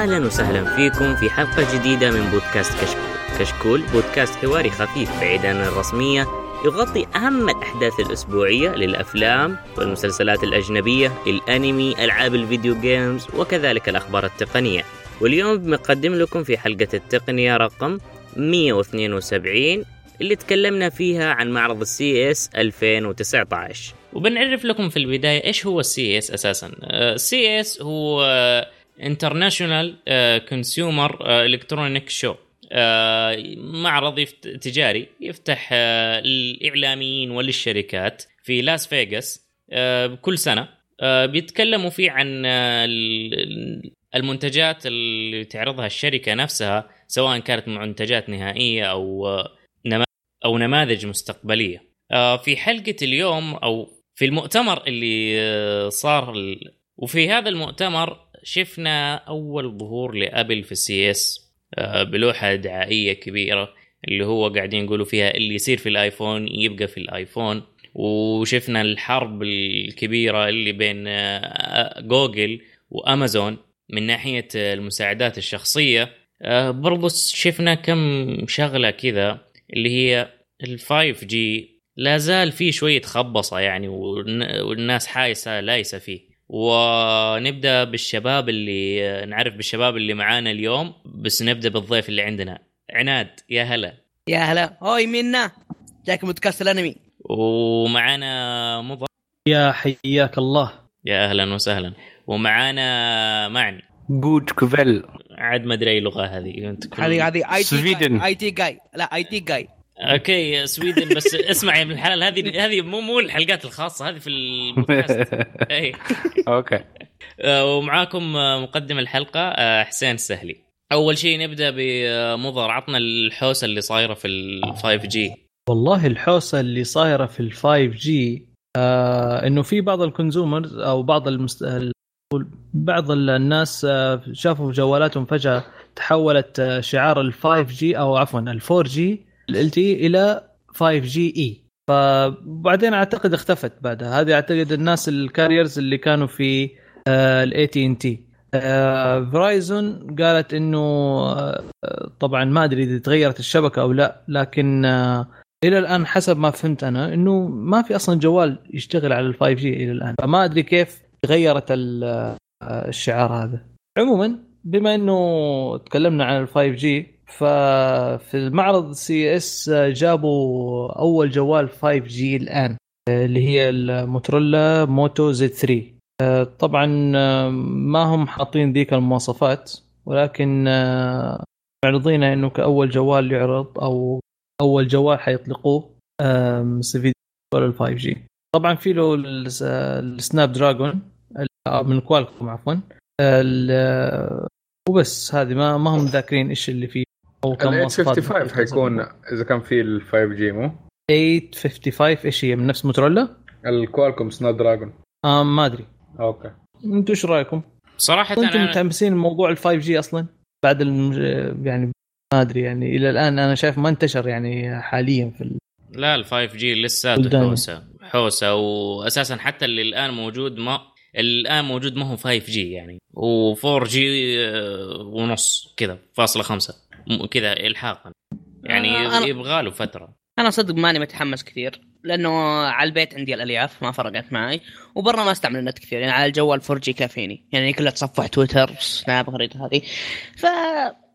واهلا وسهلا فيكم في حلقة جديدة من بودكاست كشكول. كشكول بودكاست حواري خفيف بعيد عن الرسمية يغطي أهم الأحداث الأسبوعية للأفلام والمسلسلات الأجنبية، الانمي، ألعاب ال video games وكذلك الأخبار التقنية. واليوم بنقدم لكم في حلقة التقنية رقم 172 اللي تكلمنا فيها عن معرض ال CES 2019 وبنعرف لكم في البداية إيش هو ال CES أساسا ال CES هو International Consumer Electronic Show معرض. تجاري يفتح آه، للإعلاميين وللشركات في لاس فيغاس كل سنة آه، بيتكلموا فيه عن المنتجات اللي تعرضها الشركة نفسها سواء كانت منتجات نهائية أو أو نماذج مستقبلية. في حلقة اليوم أو في المؤتمر اللي صار وفي هذا المؤتمر شفنا أول ظهور لأبل في ال CES بلوحة دعائية كبيرة اللي هو قاعدين يقولوا فيها اللي يصير في الآيفون يبقى في الآيفون. وشفنا الحرب الكبيرة اللي بين جوجل وأمازون من ناحية المساعدات الشخصية. برضو شفنا كم شغلة كذا اللي هي ال 5 جي. لا زال في شوية خبصة يعني والناس حايسة لايسة فيه. ونبدأ بالشباب اللي نعرف بالشباب اللي معانا اليوم بس نبدأ بالضيف اللي عندنا. عناد يا هلا. يا هلا. هوي منا جاك بودكاست الانمي. ومعانا مضى يا حياك الله. يا أهلا وسهلا. ومعانا معن. جود كوفيل عاد ما أدري أي لغة هذه. هذه هذه اي تي اي تي جاي لا اي تي جاي أوكي سويدن بس اسمع يا ابن الحلال هذه هذه مو مو الحلقات الخاصة هذه في البودكاست. اي أوكي. آه، ومعاكم مقدم الحلقة آه، حسين السهلي. أول شيء نبدأ بمضر عطنا الحوسة اللي صايرة في ال 5 جي والله الحوسة اللي صايرة في ال 5 جي آه إنه في بعض الكونسومرز أو بعض المست... بعض الناس آه، شافوا جوالاتهم فجأة تحولت شعار ال 5G أو عفوا ال 4G LTE إلى 5G E فبعدين أعتقد اختفت بعدها. هذه أعتقد الناس ال carriers اللي كانوا في ال AT&T Verizon قالت إنه آه، طبعا ما أدري إذا تغيرت الشبكة أو لا لكن آه، إلى الآن حسب ما فهمت أنا إنه ما في أصلا جوال يشتغل على ال 5G إلى الآن. فما أدري كيف غيرت آه، الشعار هذا. عموما بما إنه تكلمنا عن ال 5G ففي المعرض CES جابوا أول جوال 5G الآن اللي هي ال Motorola Moto Z3 طبعا ما هم حاطين ذيك المواصفات ولكن معرضينه إنه كأول جوال يعرض أو أول جوال حيطلقوه يستفيد من ال 5G طبعا في له ال Snapdragon من Qualcomm عفوا وبس هذه ما ما هم ذاكرين إيش اللي فيه. أو كم ال 855 حيكون إذا كان في ال 5G مو؟ 855 إيش هي من نفس موتوريلا؟ ال Qualcomm Snapdragon. آه ما أدري. okay. أنتم إيش رأيكم؟ صراحة أنتم أنا... متحمسين لموضوع ال 5G أصلا؟ بعد الم... يعني ما أدري يعني إلى الآن أنا شايف ما انتشر يعني حاليا في ال... لا ال 5 G لساته حوسة. حوسة واساسا حتى اللي الآن موجود ما الآن موجود ما هو 5 G يعني. و4 G آه، ونص كذا فاصلة خمسة. كذا الحاقا. يعني آه يبغى له فترة. أنا صدق ماني متحمس كثير لأنه على البيت عندي الألياف ما فرقت معي وبرا ما أستعمل النت كثير يعني على الجوال 4 G كافيني يعني كلها تصفح تويتر سناب غريب هذه. ف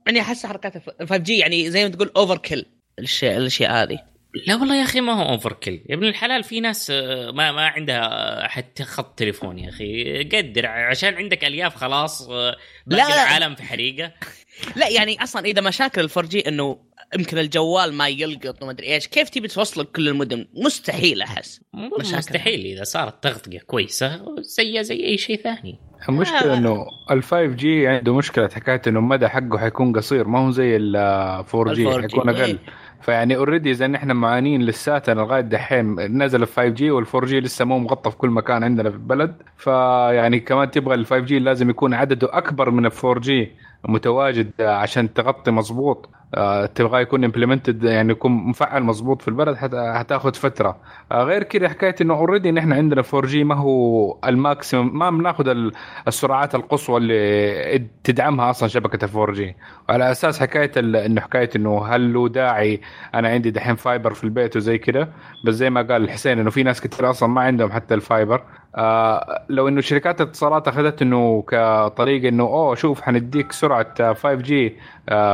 يعني أحس حركات 5 G يعني زي ما تقول overkill الأشياء هذه. لا والله يا أخي ما هو overkill يا ابن الحلال في ناس آه، ما ما عندها حتى خط تليفون يا أخي. قدر عشان عندك ألياف خلاص آه، باقي لا العالم في حريقة. لا يعني أصلا إذا مشاكل ال four G إنه يمكن الجوال ما يلقط وما أدري إيش كيف تبي توصل كل المدن؟ مستحيل أحس. مستحيل. إذا صارت تغطية كويسة زي زي أي شيء ثاني. المشكلة آه. إنه ال 5 G عنده مشكلة حكاية إنه المدى حقه حيكون قصير. ما هو زي ال 4 G حيكون أقل. إيه. فيعني already إذا نحن معانين لساتنا لغاية دحين نزل ال 5 G وال 4 G لسه مو مغطى في كل مكان عندنا في البلد. فيعني كمان تبغى ال 5 G لازم يكون عدده أكبر من ال 4 G متواجد عشان تغطي مظبوط آه، تبغى يكون implemented يعني يكون مفعل مضبوط في البلد حتاخذ فترة. آه، غير كذا حكاية إنه already نحن عندنا 4 G ما هو ال maximum ما بناخذ السرعات القصوى اللي تدعمها أصلا شبكة 4 G على أساس حكاية إنه حكاية إنه هل له داعي أنا عندي دحين fiber في البيت وزي كذا بس زي ما قال الحسين إنه في ناس كثير أصلا ما عندهم حتى ال fiber آه لو إنه شركات الاتصالات أخذت إنه كطريقة إنه أوه شوف حنديك سرعة 5 G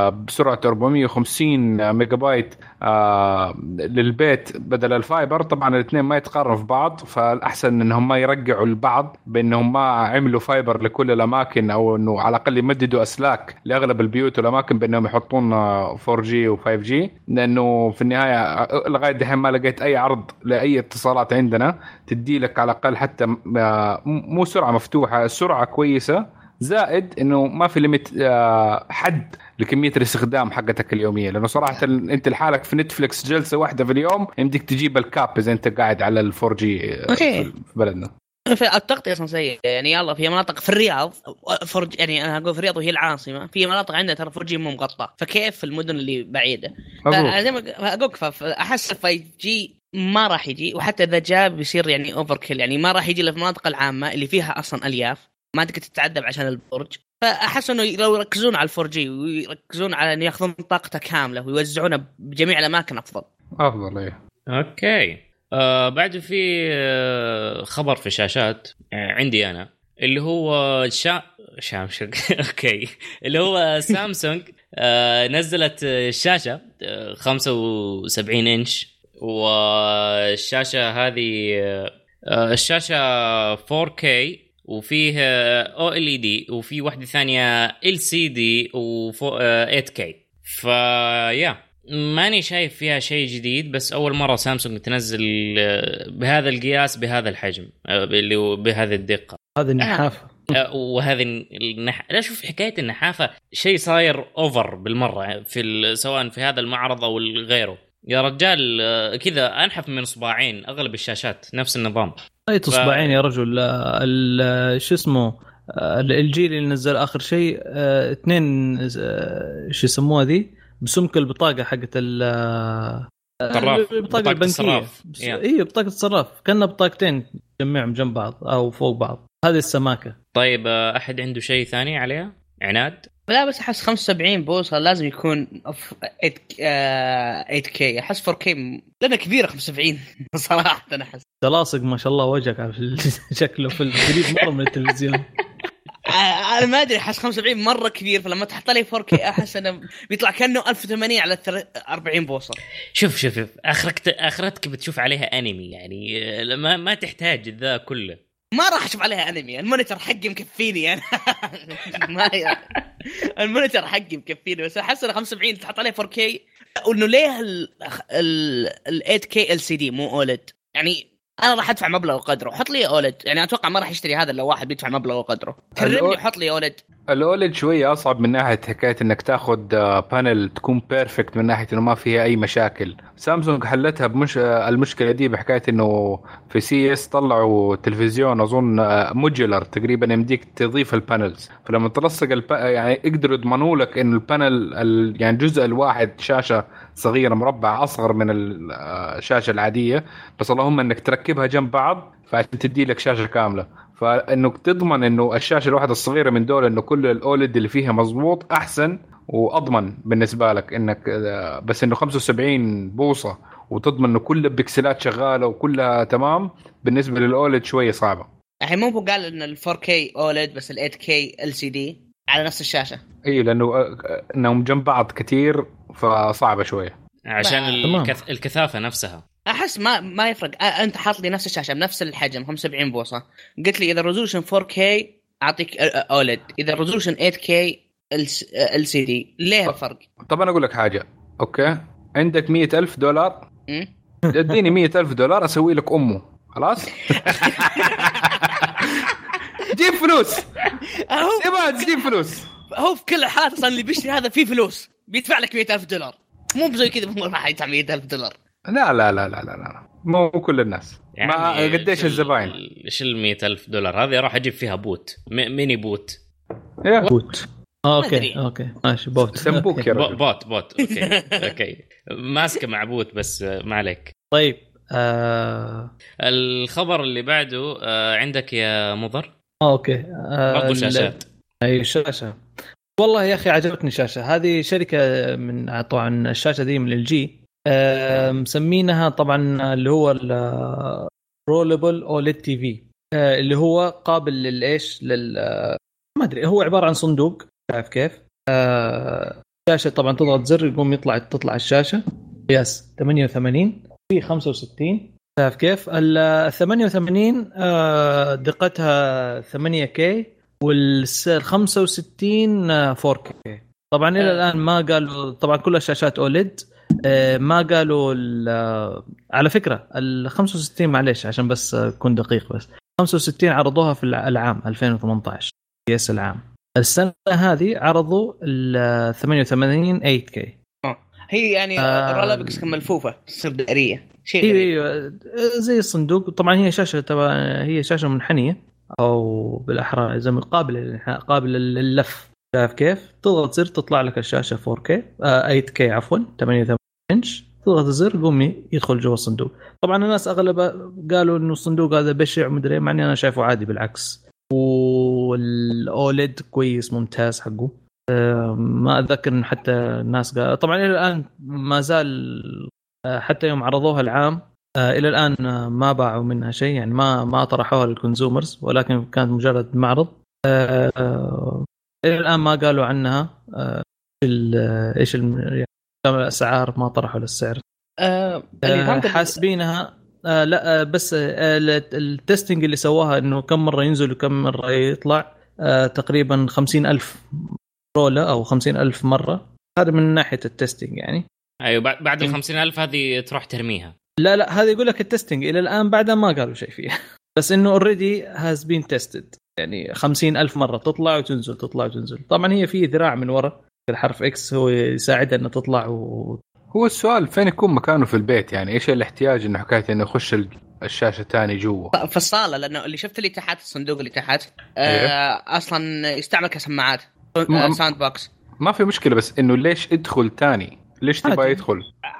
بسرعة 450 ميجا بايت آه للبيت بدل ال fiber. طبعا الاثنين ما يتقارنوا في بعض فالأحسن إنهم ما يرجعوا البعض بإنهم ما عملوا fiber لكل الأماكن أو إنه على الأقل يمددوا أسلاك لأغلب البيوت والأماكن بإنهم يحطون 4 G و5 G لأنه في النهاية لغاية دحين ما لقيت أي عرض لأي اتصالات عندنا تدي لك على الأقل حتى مو سرعة مفتوحة سرعة كويسة زائد إنه ما في limit آه، حد لكمية الاستخدام حقتك اليومية. لأنه صراحة أنت لحالك في نتفلكس جلسة واحدة في اليوم يمديك تجيب ال cap إذا أنت قاعد على ال four G آه، في بلدنا. في التغطية أصلا سيئة. يعني يلا في مناطق في الرياض four G يعني أنا أقول في الرياض وهي العاصمة في مناطق عندنا ترى four G مو مغطى. فكيف في المدن اللي بعيدة؟ زي ما أقول أحس 5 G ما راح يجي وحتى إذا جاء بيصير يعني overkill يعني ما راح يجي إلا في المناطق العامة اللي فيها أصلا ألياف. ما تقدر تتعذب عشان البرج فأحس إنه لو يركزون على ال four G ويركزون على إنه يأخذون طاقته كاملة ويوزعونها بجميع الأماكن أفضل. أفضل إيه. okay. آه بعد في آه خبر في شاشات آه عندي أنا اللي هو شا شام okay. اللي هو سامسونج آه نزلت الشاشة آه 75 إنش. والشاشة هذه آه الشاشة 4K وفيه OLED وفي واحدة ثانية LCD و 8K فيا ماني شايف فيها شيء جديد بس أول مرة سامسونج تنزل آه، بهذا القياس بهذا الحجم آه، اللي بهذه الدقة. هذه النحافة. آه، وهذه النح... لا شوف حكاية النحافة شيء صاير اوفر بالمرة في سواء في هذا المعرض أو غيره. يا رجال كذا أنحف من اصبعين أغلب الشاشات نفس النظام. أي اصبعين ف... يا رجل. شو اسمه الجيل اللي نزل آخر شيء اثنين شو يسموها ذي؟ بسمك البطاقه حقت ال البطاقه البنكية. اي بطاقة الصراف. كأنها بطاقتين تجمعهم جنب بعض أو فوق بعض. هذه السماكة. طيب آه، أحد عنده شيء ثاني عليها؟ عناد؟ لا بس أحس 75 بوصة لازم يكون 8 كي أحس 4 كي لأنه كبيرة 75 صراحة أنا أحس. تلاصق ما شاء الله وجهك شكله في القريب مرة من التلفزيون. أنا ما أدري أحس 75 مرة كبير فلما تحط لي 4K أحس إنه بيطلع كأنه 1080 على 40 بوصة. شوف شوف شوف. أخرك أخرتك بتشوف عليها أنمي يعني ما ما تحتاج ذا كله. ما راح أشوف عليها anime ال monitor حقي مكفيني أنا. ما ال monitor حقي مكفيني بس أحس إنه 75 تحط عليه 4K وإنه ليه ال 8K LCD مو OLED؟ يعني أنا راح أدفع مبلغ وقدره. حط لي OLED. يعني أتوقع ما راح يشتري هذا لو واحد بيدفع مبلغ وقدره. كرمني حط لي أولد. الاولد شوية أصعب من ناحية حكاية إنك تاخذ panel تكون perfect من ناحية إنه ما فيها أي مشاكل. سامسونج حلتها بمش المشكلة دي بحكاية إنه في CES طلعوا تلفزيون أظن modular تقريبا يمديك تضيف ال panels فلما تلصق الب... يعني يقدروا يضمنوا لك إنه ال panel ال... يعني الجزء الواحد شاشة صغيرة مربع أصغر من الشاشه العادية. بس اللهم إنك تركبها جنب بعض فعشان تدي لك شاشة كاملة. فانك تضمن إنه الشاشة الواحدة الصغيرة من دول إنه كل ال OLED اللي فيها مضبوط أحسن وأضمن بالنسبة لك إنك بس إنه 75 بوصة وتضمن إنه كل البكسلات شغالة وكلها تمام بالنسبة لل OLED شوية صعبة. الحين مو قال إن ال 4K OLED بس ال 8K LCD على نفس الشاشة. إي لأنه إنهم جنب بعض كثير فصعبة شوية. عشان الكث... الكثافة نفسها. أحس ما ما يفرق. أنت حاط لي نفس الشاشة بنفس الحجم 75 بوصة. قلت لي إذا ال resolution 4K أعطيك OLED. إذا ال resolution 8K LCD ليه الفرق؟ طب أنا أقول لك حاجة. أوكي؟ عندك 100000 دولار؟ اديني 100000 دولار أسوي لك أمه. خلاص؟ جيب فلوس. تبغى تجيب فلوس. هو في كل الحالات أصلا اللي بيشتري هذا فيه فلوس. بيدفع لك 100000 دولار. مو بزي كذا مو راح يدفع 100000 دولار. لا لا لا لا لا لا مو كل الناس. يعني ما قديش الزباين. إيش ال 100000 دولار. هذه راح أجيب فيها boat. mini boat. yeah. boat. آه، okay okay. ماشي boat. سمبوك يا رجل. boat boat. okay. okay. ماسكه مع boat بس ما عليك. طيب آه... الخبر اللي بعده آه، عندك يا مضر؟ okay آه... برضو شاشات. أي شاشة. والله يا أخي عجبتني الشاشة. هذه شركة من طبعا الشاشة دي من LG مسمينها طبعا اللي هو rollable OLED TV اللي هو قابل للإيش؟ لل آه، ما أدري هو عبارة عن صندوق شايف كيف؟ آه شاشة طبعا تضغط زر يقوم يطلع تطلع الشاشة. قياس 88 في 65 شايف كيف؟ ال 88 آه دقتها 8 كي وال 65 4K طبعا إلى آه. الآن ما قالوا طبعا كلها شاشات اوليد ما قالوا ال- على فكرة ال 65 معليش عشان بس أكون دقيق بس. 65 عرضوها في العام 2018 يس العام. السنة هذه عرضوا ال 88 8K هي يعني آه. رولابكس ملفوفة تصير دائرية. شيء أيوه. أيوه زي الصندوق. طبعا هي شاشة تبع هي شاشة منحنية أو بالأحرى زي ما قابلة لللف. شايف كيف؟ تضغط زر تطلع لك الشاشة 4K آه 8K عفوا 88 إنش تضغط الزر يقوم يدخل جوا الصندوق. طبعا الناس اغلبها قالوا إنه الصندوق هذا بشع ومدري إيه، مع إني أنا شايفه عادي بالعكس. والأوليد كويس ممتاز حقه. ما أتذكر إن حتى الناس قال طبعا إلى الآن ما زال آه، حتى يوم عرضوها العام آه، إلى الآن آه، ما باعوا منها شيء يعني ما ما طرحوها للكونسومرز ولكن كانت مجرد معرض. إلى الآن ما قالوا عنها إيش يعني الأسعار ما طرحوا للسعر. آه اللي آه، فهمته حاسبينها. آه لا آه بس آه ال- التستنج اللي سواها إنه كم مرة ينزل وكم مرة يطلع آه تقريبا خمسين ألف رولة أو خمسين ألف مرة. هذا من ناحية ال testing يعني. أيوه بعد بعد ال 50000 هذه تروح ترميها. لا لا هذا يقول لك ال testing. إلى الآن بعدها ما قالوا شيء فيها. بس إنه already has been tested يعني خمسين ألف مرة تطلع وتنزل تطلع وتنزل. طبعا هي في ذراع من ورا. الحرف X هو يساعدها إنها تطلع و... هو السؤال فين يكون مكانه في البيت يعني إيش الاحتياج إنه حكاية إنه يخش ال- الشاشة تاني جوا في الصاله لأنه اللي شفت اللي تحت الصندوق اللي تحت آه إيه. أصلا يستعمل كسماعات م- آه م- sound box ما في مشكلة بس إنه ليش ادخل تاني ليش تبغى. يدخل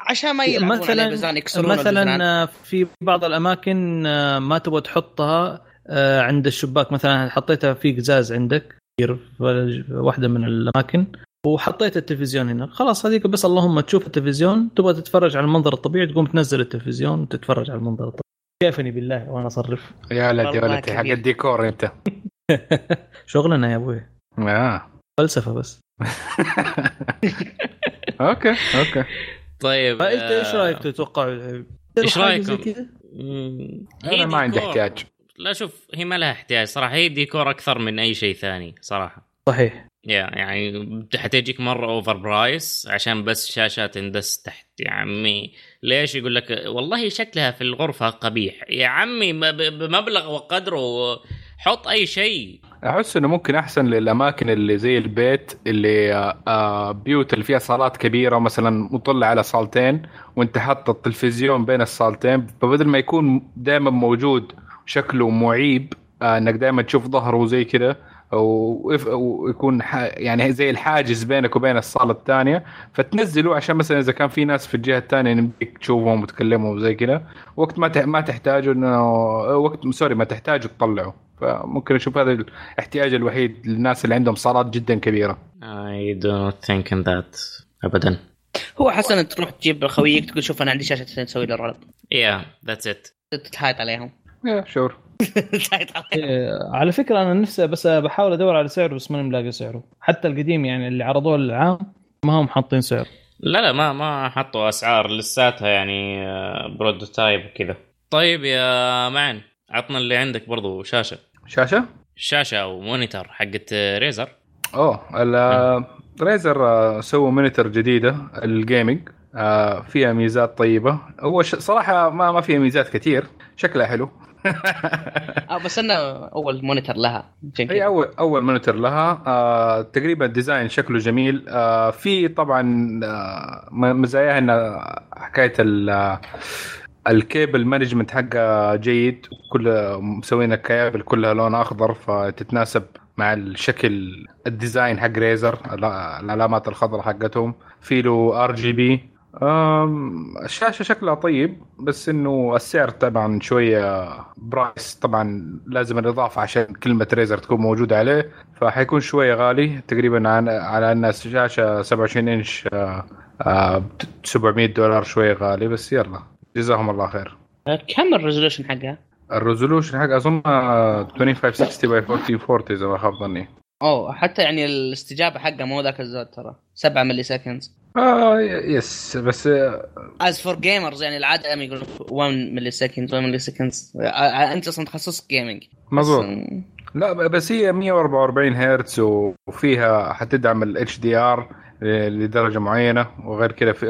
عشان ما يلعبون مثلا. مثلا في بعض الأماكن آه، ما تبغى تحطها آه، عند الشباك مثلا حطيتها في قزاز عندك في واحدة من الأماكن وحطيت التلفزيون هنا. خلاص هذيك بس اللهم تشوف التلفزيون تبغى تتفرج على المنظر الطبيعي تقوم تنزل التلفزيون وتتفرج على المنظر الطبيعي. كيفني بالله وأنا أصرف؟ يا ولد يا والله ولد حق. الديكور أنت. شغلنا يا أبوي. آه. فلسفة بس. okay okay. طيب فأنت آه، إيش رأيك تتوقع؟ إيش حاجة رأيكم؟ زي كذا؟ مم، هي أنا ما عندي. احتياج. لا شوف هي ما لها احتياج صراحة. هي ديكور أكثر من أي شيء ثاني صراحة. صحيح. يا يعني حتجيك مرة overpriced عشان بس شاشه تندس تحت. يا عمي ليش يقول لك والله شكلها في الغرفة قبيح. يا عمي بمبلغ وقدره حط أي شيء. أحس إنه ممكن أحسن للأماكن اللي زي البيت اللي آه، بيوت اللي فيها صالات كبيرة مثلا مطلة على صالتين وأنت حاط التلفزيون بين الصالتين. فبدل ما يكون دائما موجود شكله معيب آه، إنك دائما تشوف ظهره زي كذا ويكون ح- يعني زي الحاجز بينك وبين الصالة الثانية فتنزله عشان مثلا إذا كان في ناس في الجهة الثانية يمديك تشوفهم وتكلمهم وزي كذا وقت ما ما تحتاجه انه وقت sorry ما تحتاجه تطلعه فممكن أشوف هذا الاحتياج الوحيد للناس اللي عندهم صالات جدا كبيرة. I don't think in that ابدا. هو حسن تروح تجيب خويك تقول شوف أنا عندي شاشة تسوي لي roll up yeah that's it. تتحايط عليهم. yeah sure إيه، على فكرة أنا نفسي بس بحاول أدور على سعره بس ماني ملاقي سعره. حتى القديم يعني اللي عرضوه العام ما هم حاطين سعر. لا لا ما ما حطوا أسعار لساتها يعني prototype وكذا. طيب يا معن عطنا اللي عندك برضو شاشة. شاشة؟ شاشة أو monitor حقت Razer أوه ال- Razer آه، سووا monitor جديدة ال gaming آه، فيها ميزات طيبة. هو ش- صراحة ما ما فيها ميزات كثير. شكلها حلو. آه بس إنه أول monitor لها. هي كذا. اول أول monitor لها. آه تقريبا ال design شكله جميل. آه في طبعا آه مزاياها إن حكاية ال- آه، ال cable management حقها جيد. كل مسوين الكيابل كلها لون أخضر فتتناسب مع الشكل ال design حق Razer العلامات الخضراء حقتهم. في له RGB الشاشة شكلها طيب بس إنه السعر طبعا شوية price طبعا لازم الإضافة عشان كلمة Razer تكون موجودة عليه فحيكون شوية غالي تقريبا على الناس شاشه 27 إنش 700 دولار شوية غالي بس يلا جزاهم الله خير. كم ال resolution حقها؟ ال resolution حق أظن 2560 by 1440 إذا ما خاب ظني. أوه حتى يعني الاستجابة حقها مو ذاك الزود ترى 7 milliseconds آه yes بس as for gamers يعني العادة يقول 1 millisecond 1 millisecond أنت أصلا تخصصك gaming مظبوط. لا بس هي 144 هرتز وفيها حتدعم ال HDR لدرجة معينة وغير كذا في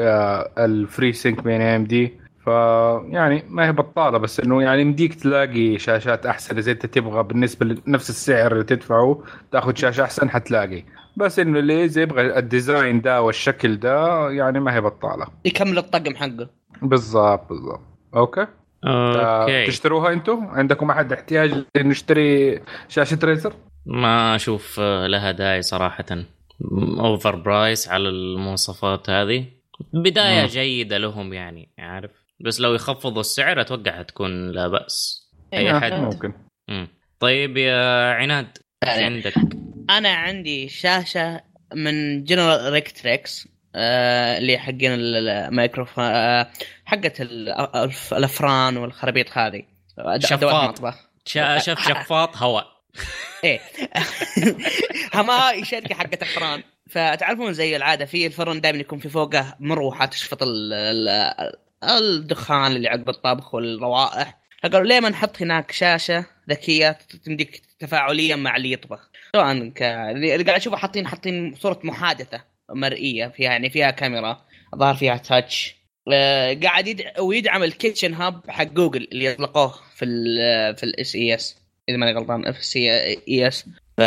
ال FreeSync من AMD فيعني ما هي بطالة بس إنه يعني مديك تلاقي شاشات أحسن إذا أنت تبغى بالنسبة لنفس السعر اللي تدفعه تأخذ شاشة أحسن حتلاقي. بس إنه اللي إذا يبغى ال design ده والشكل ده يعني ما هي بطالة. يكمل الطقم حقه. بالضبط بالضبط. okay؟ okay. تشتروها أنتم؟ عندكم أحد احتياج نشتري شاشة Razer؟ ما أشوف لها داعي صراحة. overpriced على المواصفات هذه. بداية مم. جيدة لهم يعني عارف؟ بس لو يخفضوا السعر أتوقع حتكون لا بأس. أي أحد؟ ممكن. مم. طيب يا عناد إيش عندك؟ أنا عندي شاشة من General Electrics آه اللي حقين المايكرو آه حقت الأفران والخرابيط هذه. شفاط. شاشه شفاط هواء. إيه. ما شركه حقت أفران. فتعرفون زي العادة في الفرن دائما يكون في فوقه مروحة تشفط الدخان اللي عقب الطبخ والروائح. فقالوا ليه ما نحط هناك شاشة ذكية تمديك تفاعليا مع اللي يطبخ؟ سواء ك اللي قاعد اشوفه حاطين حاطين صورة محادثة مرئية فيها يعني فيها كاميرا ظهر فيها touch آه قاعد يدع... ويدعم ال Kitchen Hub حق جوجل اللي يطلقوه في ال في ال CES إذا ماني غلطان في ال CES ف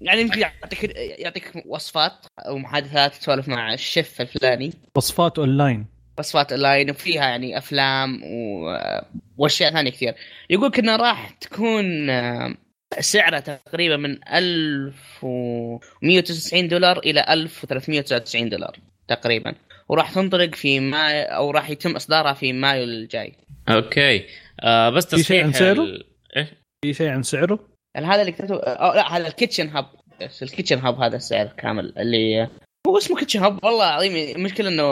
يعني يمكن يعطيك يعطيك وصفات أو محادثات تسولف مع الشيف الفلاني. وصفات أونلاين. وصفات اونلاين وفيها يعني افلام و... واشياء ثانية كثير. يقولك انها راح تكون سعرها تقريبا من 1199 دولار إلى 1399 دولار تقريبا. وراح تنطلق في May أو راح يتم إصدارها في مايو الجاي. okay. آه بس تصحيح في شيء عن سعره؟ ال... إيه في شيء عن سعره؟ يعني هذا اللي كتبته؟ أو لا هذا ال Kitchen Hub ال Kitchen Hub هذا السعر كامل اللي هو اسمه Kitchen Hub والله العظيم المشكلة إنه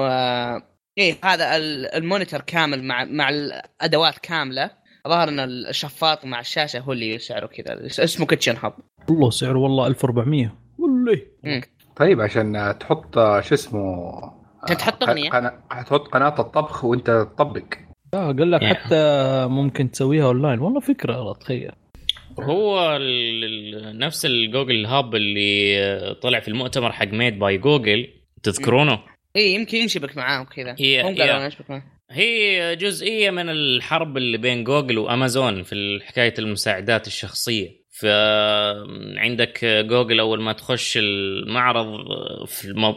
إيه هذا ال monitor كامل مع مع الأدوات كاملة. ظهر إن الشفاط مع الشاشة هو اللي سعره كذا. اسمه kitchen hub والله سعره والله 1400 والله. طيب عشان تحط شو اسمه تحط أغنية؟ تحط قناة الطبخ وأنت تطبق. لا قال لك حتى ممكن تسويها أونلاين. والله فكرة تخيل. هو نفس ال Google Hub اللي طلع في المؤتمر حق Made by Google تذكرونه؟ اي يمكن ينشبك معاهم كذا. هي هم هي جزئية من الحرب اللي بين Google و Amazon في حكاية المساعدات الشخصية. فعندك جوجل أول ما تخش المعرض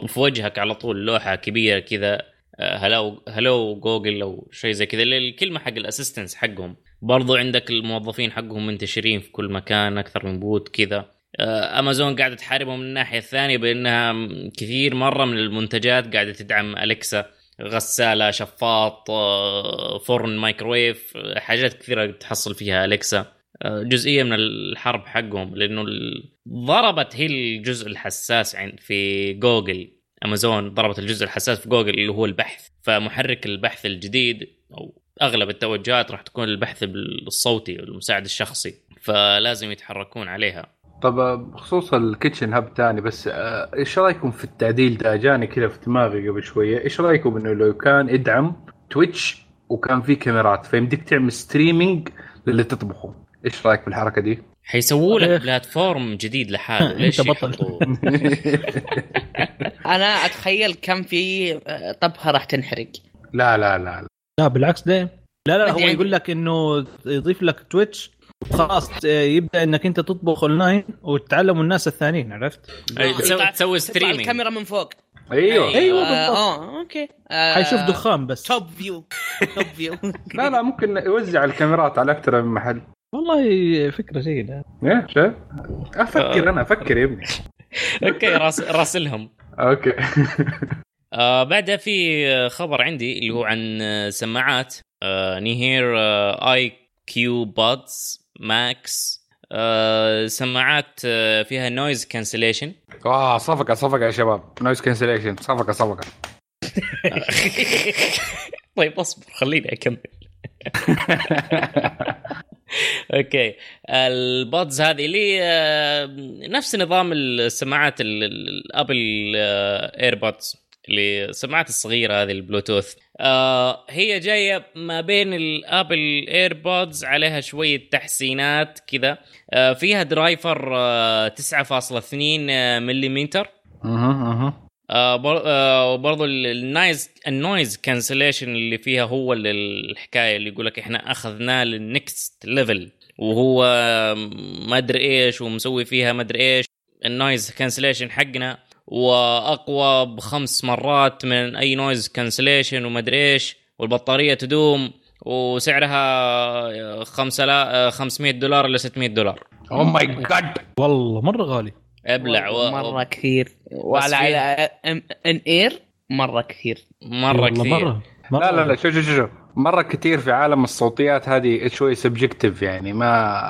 في وجهك على طول لوحة كبيرة كذا hello hello Google أو شيء زي كذا الكلمة حق ال assistants حقهم. برضو عندك الموظفين حقهم منتشرين في كل مكان أكثر من booth كذا. أمازون قاعدة تحاربهم من الناحية الثانية بأنها كثير مرة من المنتجات قاعدة تدعم Alexa غسالة شفاط فرن مايكرويف حاجات كثيرة تحصل فيها Alexa جزئية من الحرب حقهم لأنه ضربت هي الجزء الحساس في Google. Amazon ضربت الجزء الحساس في جوجل اللي هو البحث. فمحرك البحث الجديد أو أغلب التوجهات راح تكون البحث الصوتي والمساعد الشخصي. فلازم يتحركون عليها. طب بخصوص ال kitchen hub تاني بس إيش رأيكم في التعديل؟ ده جاني كذا في دماغي قبل شوية. إيش رأيكم إنه لو كان يدعم Twitch وكان في كاميرات فيمديك تعمل streaming للي تطبخه؟ إيش رأيك بالحركه دي؟ حيسووا لك platform جديد لحاله. ليش بطل. أنا أتخيل كم في طبخة راح تنحرق. لا لا لا لا. بالعكس ده لا لا هو يقول لك إنه يضيف لك Twitch خلاص يبدأ إنك أنت تطبخ اونلاين وتتعلموا الناس الثانيين عرفت؟ تسوي streaming الكاميرا من فوق. أيوه. أيوه آه okay. آه حيشوف دخان بس. top view top view لا لا ممكن يوزع الكاميرات على أكثر من محل. والله فكرة جيدة. يا شايف أفكر أنا أفكر يا ابني. okay راس راسلهم. okay. آه بعدها في خبر عندي اللي هو عن سماعات. آه Nuheara IQbuds Max آه سماعات آه فيها noise cancellation آه صفقة صفقة يا شباب. noise cancellation صفقة صفقة. طيب اصبر خليني أكمل. okay. ال buds هذه اللي آه، نفس نظام السماعات ال Apple AirPods اللي السماعات الصغيرة هذه البلوتوث. آه هي جاية ما بين ال Apple AirPods عليها شوية تحسينات كذا. آه فيها driver آه 9.2 ملم أها أها. آه وبرضه ال noise ال noise cancellation اللي فيها هو الحكاية اللي يقول لك إحنا أخذناه لل next level وهو ما أدري إيش ومسوي فيها ما أدري إيش. ال noise cancellation حقنا وأقوى بخمس مرات من أي noise cancellation وما أدري إيش والبطارية تدوم وسعرها 500 دولار إلى 600 دولار. oh my god والله مرة غالي. أبلع و... مرة كثير. وعلى على in ear مرة كثير. مرة كثير. مرة. مرة. لا لا لا شوف شوف شوف مرة كثير في عالم الصوتيات هذه شوي subjective يعني ما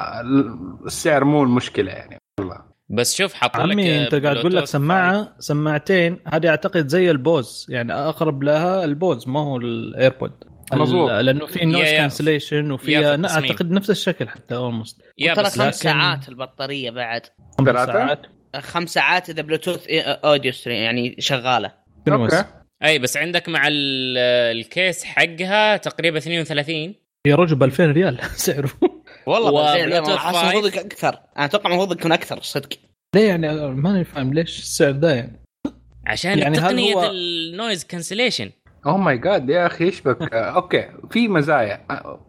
السعر مو المشكلة يعني. والله. بس شوف حط لك عمي انت قاعد تقول لك سماعه سماعتين هذه أعتقد زي ال Bose يعني أقرب لها ال Bose ما هو ال AirPod. مظبوط لأنه في noise cancellation وفي أعتقد نفس الشكل حتى almost يا بس خمس ساعات البطارية بعد. خمس ساعات. خمس ساعات إذا Bluetooth audio يعني شغالة. okay. أي بس عندك مع ال case حقها تقريبا 32 يا رجل ب 2000 ريال. سعره. والله المفروض أكثر. أنا أتوقع المفروض يكون أكثر صدق. ليه يعني؟ ماني فاهم ليش السعر ده يعني. عشان يعني تقنية هو... ال noise cancellation oh my god يا أخي إيش بك okay. في مزايا.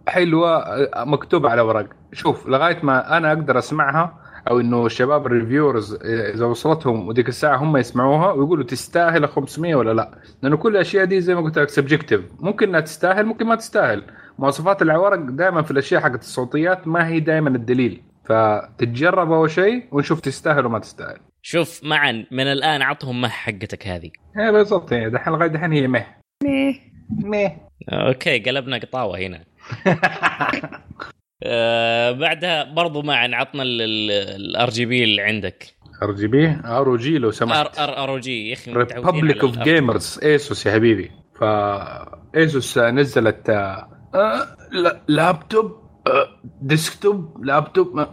حلوة. مكتوب على ورق. شوف لغاية ما أنا أقدر أسمعها أو إنه الشباب ال reviewers اذا وصلتهم وديك الساعة هم يسمعوها ويقولوا تستاهل 500 ولا لا؟ لأنه كل الأشياء دي زي ما قلت لك subjective ممكن انها تستاهل ممكن ما تستاهل. مواصفات الورق دائما في الأشياء حقت الصوتيات ما هي دائما الدليل. فتتجرب أول شيء ونشوف تستاهل وما تستاهل. شوف معاذ من الآن عطهم meh حقتك هذه. إيه بالضبط. يعني دحين لغاية دحين هي meh. meh. meh. okay قلبنا قطاوة هنا. آه بعدها برضو معاذ عطنا ال RGB اللي عندك. ار جي بي ار أو جي لو سمحت. R ROG يا أخي Republic of Gamers ASUS يا حبيبي. ف ASUS نزلت آه laptop desktop laptop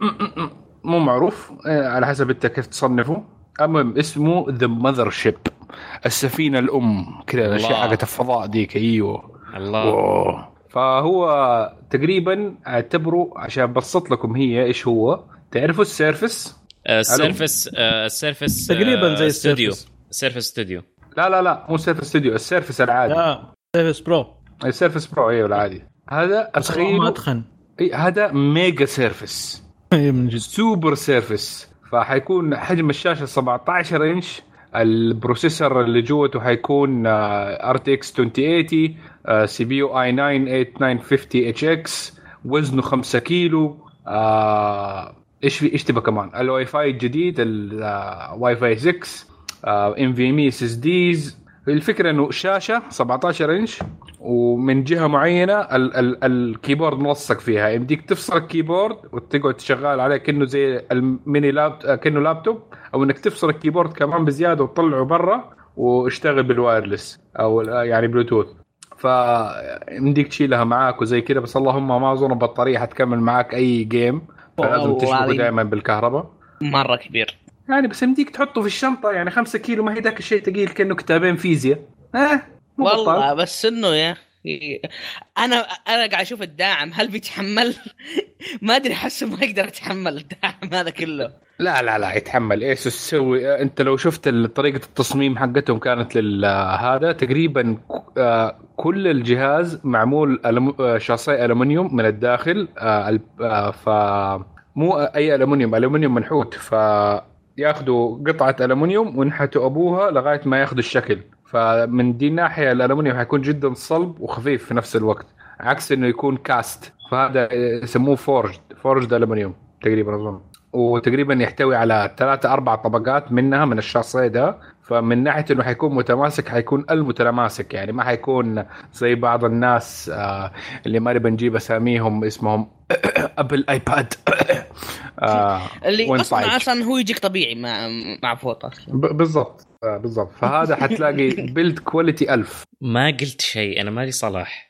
مو معروف. على حسب انت كيف تصنفه. المهم اسمه the Mothership السفينة الأم كذا الأشياء حقت الفضاء ديك أيوه. الله. أوه. فهو تقريبا اعتبره عشان أبسط لكم هي إيش هو. تعرفوا السيرفس؟ السيرفس السيرفس تقريبا زي استوديو سيرفس ستوديو. لا لا لا مو Surface Studio ال Surface العادي. لا Surface Pro. ال Surface Pro أيوه العادي. هذا اتخيل أتخن. إي هذا mega Surface إي من جد. super Surface فحيكون حجم الشاشة 17 inch. ال processor اللي جوته حيكون ار تي إكس 2080 سي بي يو آي 9 8950 HX. وزنه 5 كيلو. آه إيش في إيش تبغى كمان؟ الواي فاي الجديد الواي فاي 6 إم في إم إس إس ديز. الفكرة إنه شاشة 17 إنش ومن جهة معينة ال- ال- ال keyboard ملصق فيها. يمديك تفصل ال keyboard وتقعد تشغل عليه كأنه زي ال mini lap كأنه لابتوب أو إنك تفصل ال keyboard كمان بزيادة وتطلعه برا واشتغل بال wireless أو يعني بلوتوث. فيمديك تشيلها معاك وزي كذا بس اللهم ما أظن البطاريه حتكمل معاك أي جيم فلازم تشبكه دائما بالكهرباء. مرة كبير. يعني بس يمديك تحطه في الشنطة يعني خمسة كيلو ما هي ذاك الشيء ثقيل كانه كتابين فيزياء. آه والله بطال. بس إنه يا أخي أنا أنا قاعد أشوف الداعم هل بيتحمل؟ ما أدري أحسه ما يقدر يتحمل الداعم هذا كله. لا لا لا يتحمل. إيش تسوي؟ أنت لو شفت طريقة التصميم حقتهم كانت لهذا تقريبا كل الجهاز معمول شاصي الومنيوم من الداخل ف مو أي الومنيوم الومنيوم منحوت ف ياخذوا قطعة الومنيوم وينحتوا أبوها لغاية ما ياخذوا الشكل. فمن دي الناحية الالومنيوم حيكون جدا صلب وخفيف في نفس الوقت عكس إنه يكون كاست. فهذا يسموه فورجد فورجد الومنيوم تقريبا أظن. وتقريبا يحتوي على ثلاثة أربع طبقات منها من الشخصية ده فمن ناحية إنه حيكون متماسك حيكون المتماسك. يعني ما حيكون زي بعض الناس آه اللي ما نبي نجيب أساميهم اسمهم Apple iPad. آه اللي أصلا أصلا هو يجيك طبيعي مع مع فوطه بالضبط آه بالضبط. فهذا حتلاقي build quality 1000 ما قلت شيء أنا مالي صلاح.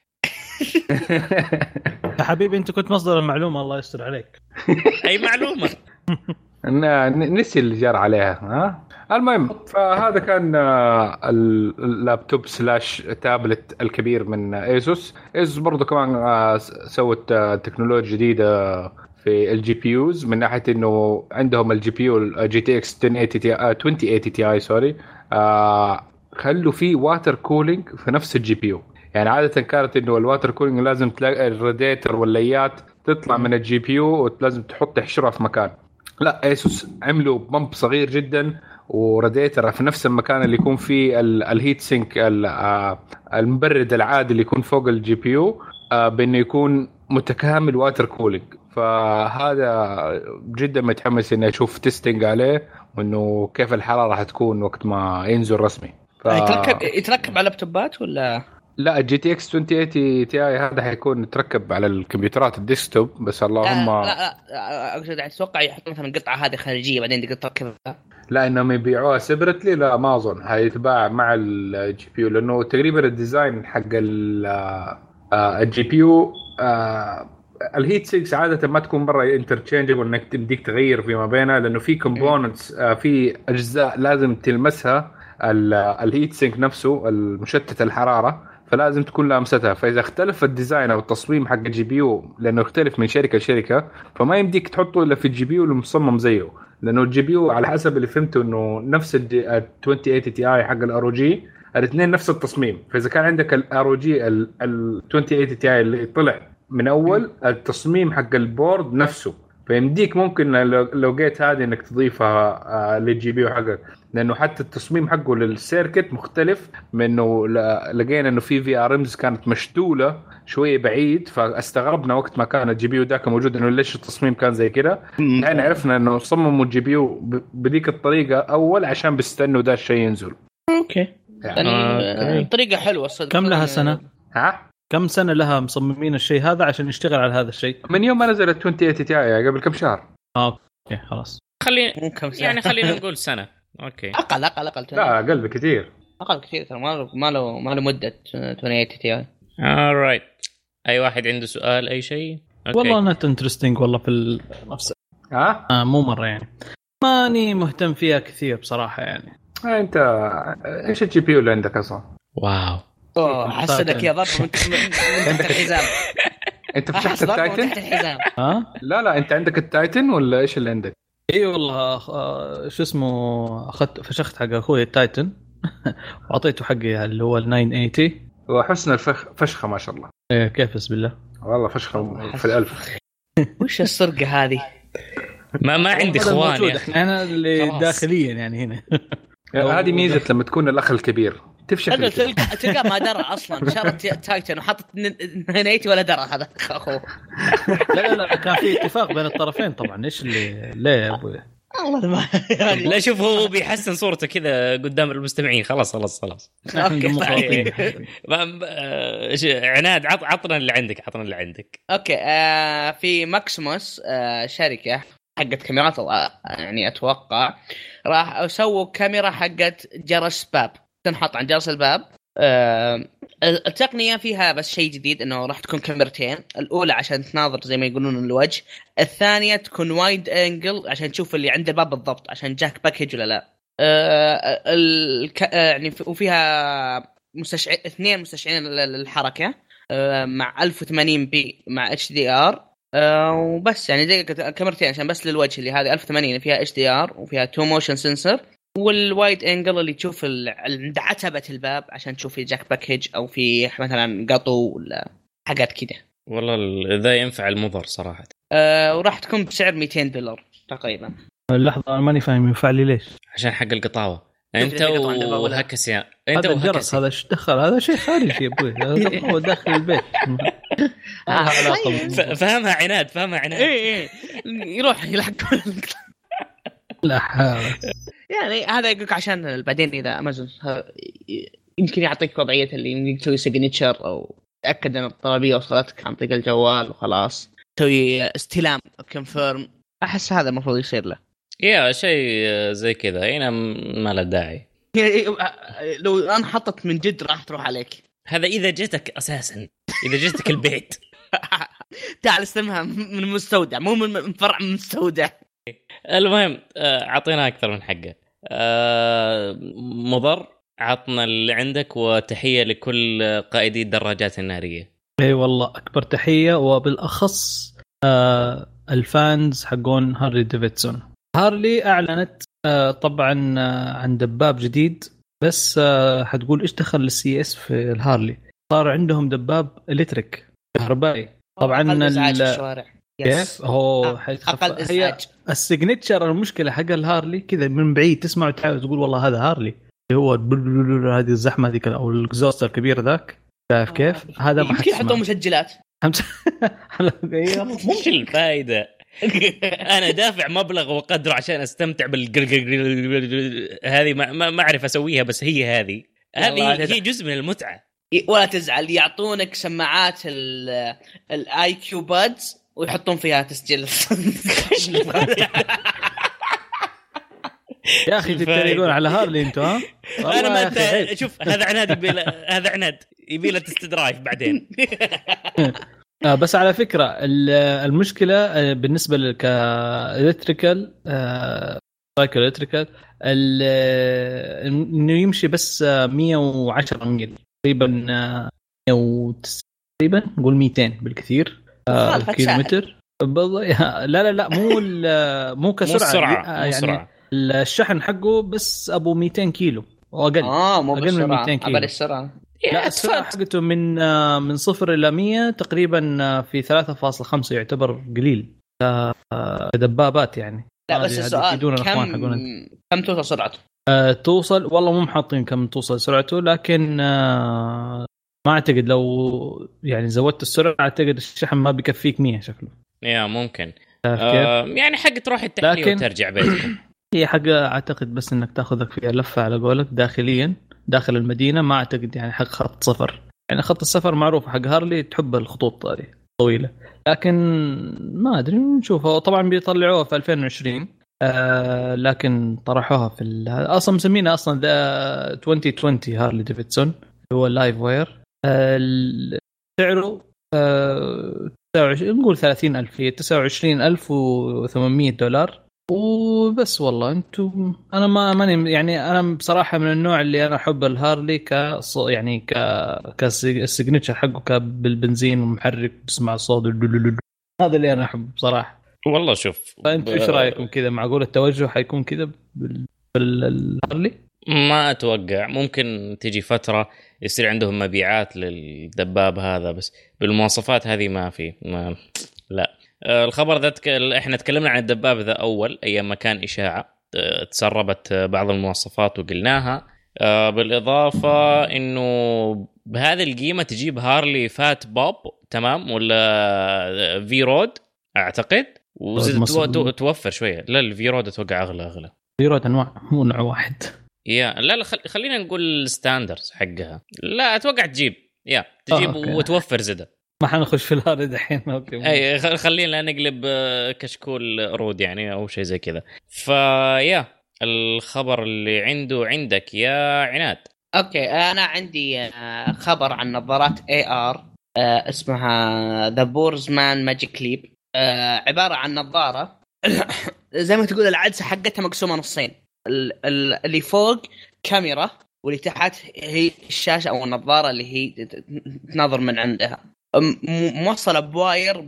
يا حبيبي انت كنت مصدر المعلومة الله يستر عليك. أي معلومة؟ نسي اللي جار عليها ها؟ المهم فهذا كان آه، ال laptop slash tablet الكبير من ASUS ASUS برضه كمان آه، سوت آه، تكنولوجيا جديدة في ال GPUs من ناحية إنه عندهم الجي بي يو جي تي إكس 2080 تي آي سوري. خلوا فيه water cooling في نفس ال GPU يعني عادة كانت إنه ال water cooling لازم تلاقي الراديتر والليات تطلع من ال GPU ولازم تحط تحشرها في مكان. لا ASUS عملوا pump صغير جدا وراديتر في نفس المكان اللي يكون فيه ال heat sink آه، المبرد العادي اللي يكون فوق ال GPU آه، بإنه يكون متكامل water cooling فهذا جدا متحمس إني أشوف testing عليه وإنه كيف الحراره راح تكون وقت ما ينزل رسمي. ف... يتركب يتركب على لابتوبات ولا؟ لا ال GTX 2080 Ti هذا حيكون يتركب على الكمبيوترات ال desktop بس اللهم لا لا, لا أقصد أتوقع يحط مثلا القطعة هذه خارجية بعدين تقدر تركبها. لا إنهم يبيعوها separately لا ما اظن حيتباع مع ال GPU لأنه تقريبا ال design حق الجي بي يو الهيت 6 عادة ما تكون مرة interchangeable إنك تمديك تغير فيما بينها لأنه في components آه، في أجزاء لازم تلمسها ال heat sink نفسه المشتت الحرارة. فلازم تكون لامستها. فإذا اختلف ال design أو التصميم حق ال GPU لأنه يختلف من شركة لشركة فما يمديك تحطه إلا في ال GPU المصمم زيه. لأنه ال GPU على حسب اللي فهمته إنه نفس ال 2080 Ti حق ال ROG الاثنين نفس التصميم. فإذا كان عندك ال ROG ال 2080 Ti اللي طلع من أول التصميم حق ال board نفسه. فيمديك ممكن لو جيت هذه إنك تضيفها آه، لل GP حقك. لأنه حتى التصميم حقه لل circuit مختلف من إنه لقينا إنه في في ار امز كانت مشتولة شوية بعيد فاستغربنا وقت ما كان ال GPU ذاك موجود إنه ليش التصميم كان زي كذا الحين عرفنا إنه صمموا ال GPU بذيك الطريقة أول عشان بيستنوا ذا الشيء ينزل. أوكي. يعني. آه، طريقة حلوة صدق. كم لها سنة؟ ها؟ كم سنة لها مصممين الشيء هذا عشان يشتغل على هذا الشيء؟ من يوم ما نزل ال 2080 T قبل كم شهر؟ آه okay خلاص. خلينا يعني خلينا نقول سنة. أوكي. أقل أقل أقل. لا أقل بكثير. أقل بكثير ترى ما له ما له ما له مدة 2080 Ti right أي واحد عنده سؤال أي شيء؟ والله نت انترستنج والله في نفس ها؟ آه مو مرة يعني. ماني مهتم فيها كثير بصراحة يعني. آه أنت إيش الجي بي يو اللي عندك أصلا؟ واو. أوه حسدك يا ضرب من تحت الحزام. أنت فتحت التايتن؟ ها؟ لا لا أنت عندك التايتن ولا إيش اللي عندك؟ إي والله آه، شو اسمه اخذت فشخت حق أخوي التايتن. وأعطيته حقي اللي هو ال 980 وحسن الفخ فشخة ما شاء الله. إيه كيف بسم الله. والله فشخة في الألف. وش السرقة هذه؟ ما ما عندي إخوان إحنا اللي داخليا يعني هنا. هذه ميزة لما تكون الأخ الكبير. تفشخ تلقى تلقى ما درى أصلا. شرط تايتن وحطت نيتي ولا درى هذا. أخوه. لا لا لا كان في اتفاق بين الطرفين طبعا. إيش اللي ليه يا أبوي؟ والله ما يعني لا شوف هو بيحسن صورته كذا قدام المستمعين. خلاص خلاص خلاص. أوكي طيب. آه، عناد عطنا اللي عندك عطنا اللي عندك. okay آه في ماكسيموس آه شركة حقت كاميرات يعني أتوقع راح سووا كاميرا حقت جرس باب. تنحط عند جرس الباب. آه التقنية فيها بس شيء جديد إنه راح تكون كاميرتين. الأولى عشان تناظر زي ما يقولون الوجه. الثانية تكون wide angle عشان تشوف اللي عند الباب بالضبط عشان جاك package ولا لا. آه الك... آه يعني في... مستشع... اثنين مستشعرين للحركة آه مع 1080p مع HDR وبس يعني زي كاميرتين عشان بس للوجه اللي هذه 1080 فيها HDR وفيها two motion sensor وال wide angle اللي تشوف عند عتبة الباب عشان تشوف في جاك package أو في مثلا قطو ولا حاجات كذا والله ذا ينفع المظهر صراحة. أه وراح تكون بسعر 200 دولار تقريبا. لحظه أنا ماني فاهم ينفع لي ليش؟ عشان حق القطاوة. أنت وهكسيا أنت هذا الجرس هذا إيش دخل هذا شيء خارجي يا أبوي. هذا داخل البيت. فهمها عناد فهمها عناد. اي اي يروح يلحق لا حول. يعني هذا يقولك عشان بعدين إذا أمازون يمكن يعطيك وضعية اللي يمكن تسوي signature أو تأكد إن الطلبية وصلتك عن طريق الجوال وخلاص. تسوي استلام كونفيرم أحس هذا المفروض يصير له. يا شيء زي كذا. هنا ما له داعي. لو أنا حطت من جد راح تروح عليك. هذا إذا جتك أساسا. إذا جتك البيت. تعال استلمها من مستودع مو من فرع من مستودع. المهم آه، أعطينا أكثر من حقه. آه، مضر عطنا اللي عندك وتحية لكل قائدي الدراجات النارية. إي والله أكبر تحية وبالأخص آه ال fans حقون هارلي ديفيدسون. هارلي أعلنت آه طبعا عن دباب جديد بس آه حتقول إيش دخل ال CS في الهارلي صار عندهم دباب electric كهربائي. طبعا الشوارع. كيف؟ هو أقل إزعاج. ال signature المشكلة حق الهارلي كذا من بعيد تسمع وتحاول تقول والله هذا هارلي. اللي هو هذه الزحمة هذيك أو ال exhaust الكبير ذاك. شايف كيف؟ هذا ما يمكن يحطون مسجلات. إيش الفائده؟ أنا دافع مبلغ وقدره عشان أستمتع بال هذه ما, ما أعرف أسويها بس هي هذه. هذه هي جزء من المتعة. ولا تزعل. يعطونك سماعات ال IQbuds ويحطون فيها تسجيل يا أخي تتريقون على هارلي أنتم ها؟ أنا ما أنت شوف هذا عناد يبي هذا عناد يبي له test drive بعدين. آه بس على فكرة المشكلة آه، بالنسبة لك electrical cycle electrical إنه يمشي بس 110 ميل تقريبا 190 تقريبا نقول 200 بالكثير. آه كيلومتر لا لا لا مو مو كسرعة. مو السرعة يعني سرعة. الشحن حقه بس أبو 200 كيلو واقل آه مو أقل من 200 كيلو. السرعة. لا السرعة حقته من من صفر إلى 100 تقريبا في 3.5 يعتبر قليل. دبابات يعني. لا بس السؤال كم كم توصل سرعته؟ توصل والله مو محاطين كم توصل سرعته لكن ما أعتقد لو يعني زودت السرعة أعتقد الشحن ما بيكفيك 100 شكله. يا ممكن. آه يعني حق تروح التحليه لكن... وترجع بيتكم هي حق أعتقد بس إنك تاخذك فيها لفة على قولك داخليا داخل المدينة. ما أعتقد يعني حق خط سفر يعني خط السفر معروف حق هارلي تحب الخطوط هذه طويلة. لكن ما أدري نشوفها طبعا بيطلعوها في 2020 آه لكن طرحوها في أصلا مسمينها أصلا the 2020 هارلي ديفيدسون هو ال LiveWire سعره آه نقول 30000 هي 29800 دولار. وبس والله أنتم أنا ما ماني يعني أنا بصراحة من النوع اللي أنا أحب الهارلي ك يعني ك كال signature حقه بالبنزين ومحرك تسمع الصوت هذا اللي أنا أحبه بصراحة. والله شوف فانتم إيش رأيكم كذا؟ معقول التوجه حيكون كذا بالهارلي؟ ما أتوقع. ممكن تجي فترة يصير عندهم مبيعات للدباب هذا بس بالمواصفات هذه ما في ما لا. آه، الخبر ذا إحنا تكلمنا عن الدباب ذا أول أيام ما كان إشاعة آه، تسربت بعض المواصفات وقلناها. آه، بالإضافة إنه بهذه القيمة تجيب هارلي Fat Bob تمام؟ ولا V-Rod أعتقد. وتوفر شوية. لا ال V-Rod أتوقع أغلى أغلى. V-Rod أنواع مو نوع واحد. يا لا لا خلينا نقول ال standards حقها. لا أتوقع تجيب. يا تجيب وتوفر زده ما حنخش في ال hard دحين okay أي خلينا نقلب آه، كشكول road يعني أو شيء زي كذا. فيا الخبر اللي عنده عندك يا عناد. okay أنا عندي آه، خبر عن نظارات AR آه، اسمها the poor's man Magic Leap عبارة عن نظارة زي ما تقول العدسة حقتها مقسومة نصين. اللي فوق كاميرا واللي تحت هي الشاشة أو النظارة اللي هي تنظر من عندها. موصله ب wire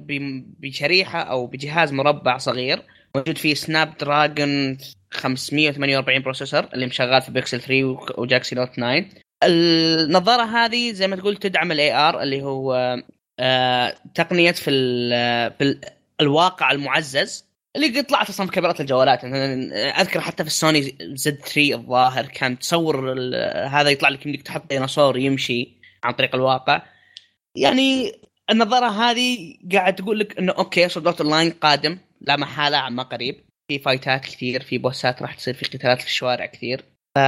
بشريحة أو بجهاز مربع صغير موجود فيه Snapdragon 548 processor اللي مشغل في بيكسل 3 و Galaxy Note 9 النظارة هذه زي ما تقول تدعم ال AR اللي هو آه تقنية في, في الواقع المعزز. اللي قد طلعت أصلا في كاميرات الجوالات. أذكر حتى في ال Sony Z 3 الظاهر كان تصور هذا يطلع لك انك تحط ديناصور يمشي عن طريق الواقع. يعني النظارة هذه قاعد تقول لك إنه okay Sword Art Online قادم لا محالة عما قريب. في fight ات كثير في boss ات راح تصير في قتالات في الشوارع كثير. ف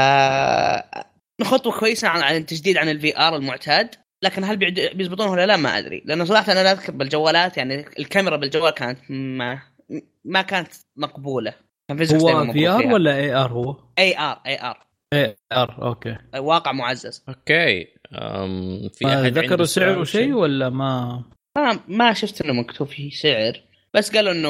خطوة كويسة عن التجديد عن ال VR المعتاد. لكن هل بيزبطون ولا لا؟ ما أدري. لأنه صراحة أنا أذكر بالجوالات يعني الكاميرا بالجوال كانت ما ما كانت مقبولة. كان هو في ار ولا اي ار هو؟ AR AR AR okay. واقع معزز. okay. أم في أحد ذكروا سعر شيء ولا ما؟ ما ما شفت إنه مكتوب فيه سعر بس قالوا إنه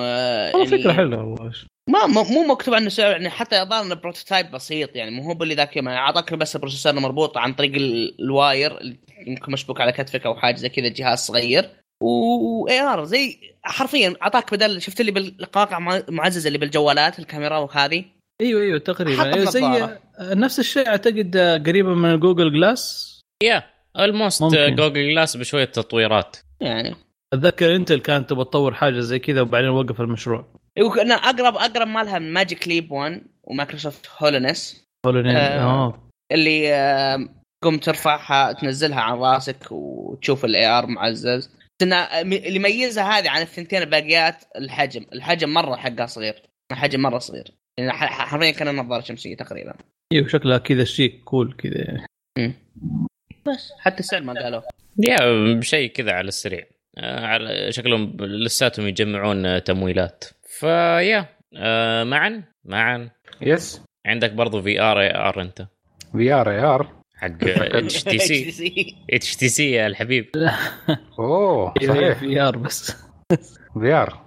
آه، يعني فكرة حلوة والله. ما مو مكتوب عنه سعر يعني حتى يظهر إنه prototype بسيط يعني مو هو اللي ذاك يوم. يعني اعطاك بس ال processor مربوط عن طريق ال wire يمكن مشبوك على كتفك أو حاجة زي كذا جهاز صغير. و AR زي حرفيا أعطاك بدل شفت اللي بالواقع المعزز اللي بالجوالات الكاميرا وهذه؟ أيوه أيوه تقريبا. أيوة زي نفس الشيء أعتقد قريبة من Google Glass يا almost Google Glass بشوية تطويرات. يعني. أتذكر Intel كانت تبغى تطور حاجة زي كذا وبعدين وقف المشروع. أيوه أقرب أقرب مالها Magic Leap 1 ومايكروسوفت HoloLens HoloLens آه اللي آه قم ترفعها تنزلها على راسك وتشوف ال AR معزز. اللي يميزها هذه عن الثنتين الباقيات الحجم. الحجم مرة حقها صغير. الحجم مرة صغير. يعني حرفيا كان نظارة شمسية تقريبا. أيوه شكلها كذا شيك cool كذا. بس. حتى السعر ما قالوه يا شيء كذا على السريع. آه، على شكلهم لساتهم يجمعون تمويلات. فيا آه، معا؟ معا. يس عندك برضو VR AR أنت. في ار اي ار حق اتش تي سي اتش تي سي يا الحبيب. أوه صحيح. VR بس. في ار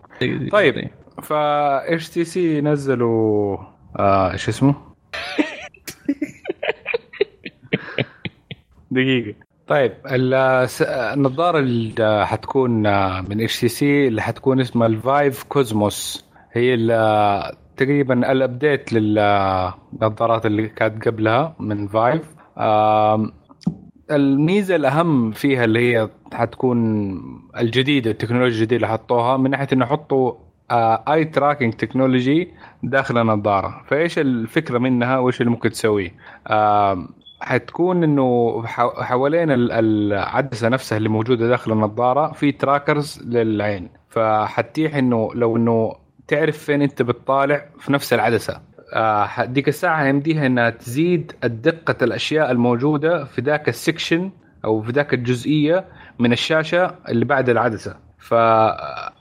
طيب ف اتش تي سي نزلوا آه إيش اسمه؟ دقيقة. طيب النظارة اللي حتكون من HTC اللي حتكون اسمها ال Vive Cosmos هي تقريبا ال update للنظارات اللي كانت قبلها من Vive الميزة الأهم فيها اللي هي حتكون الجديده التكنولوجيا الجديدة اللي حطوها من ناحية إنه حطوا eye tracking technology داخل النظارة. فإيش الفكرة منها؟ وإيش اللي ممكن تسويه؟ حتكون إنه حوالين العدسة نفسها اللي موجودة داخل النظارة في trackers للعين. فحتيح إنه لو إنه تعرف فين أنت بتطالع في نفس العدسة. ديك الساعة يمديها إنها تزيد دقه الأشياء الموجودة في ذاك ال section أو في ذاك الجزئية من الشاشة اللي بعد العدسة. ف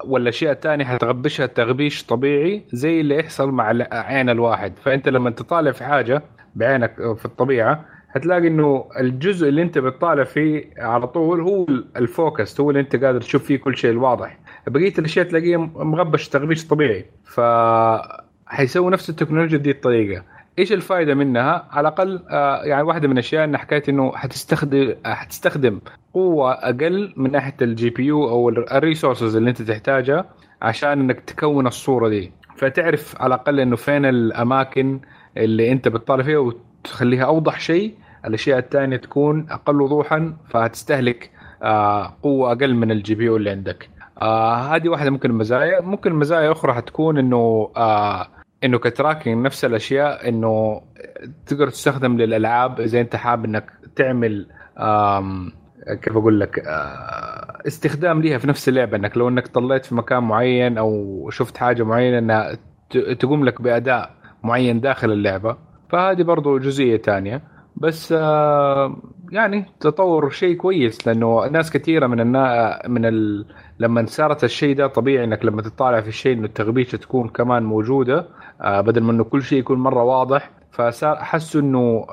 والاشياء الثانية حتغبشها تغبيش طبيعي زي اللي يحصل مع عين الواحد. فأنت لما تطالع في حاجة بعينك في الطبيعة هتلاقي إنه الجزء اللي أنت بتطالع فيه على طول هو ال focus هو اللي أنت قادر تشوف فيه كل شيء الواضح. بقية الأشياء تلاقيه مغبش تغبيش طبيعي. ف حيسووا نفس التكنولوجيا دي الطريقة. إيش الفائده منها؟ على الأقل آه يعني واحدة من الأشياء إن حكاية إنه حتستخدم حتستخدم قوة أقل من ناحية ال GPU أو ال resources اللي أنت تحتاجها عشان إنك تكون الصورة دي. فتعرف على الأقل إنه فين الأماكن اللي أنت بتطالع فيها وتخليها أوضح شيء. الأشياء الثانية تكون أقل وضوحا فهتستهلك آه قوة أقل من ال GPU اللي عندك. آه هذه واحدة ممكن المزايا ممكن مزايا أخرى حتكون إنه آه إنه ك tracking نفس الأشياء إنه تقدر تستخدم للألعاب اذا أنت حابب إنك تعمل كيف أقول لك آه، استخدام ليها في نفس اللعبة. إنك لو إنك طليت في مكان معين أو شفت حاجة معينة إنها تقوم لك بأداء معين داخل اللعبة. فهذه برضو جزئية ثانية بس آه، يعني تطور شيء كويس لأنه ناس كثيرة من النا من ال... لما صارت الشيء ده طبيعي إنك لما تطالع في الشيء إنه التغبيشه تكون كمان موجودة. بدل ما إنه كل شيء يكون مرة واضح فصار حسوا إنه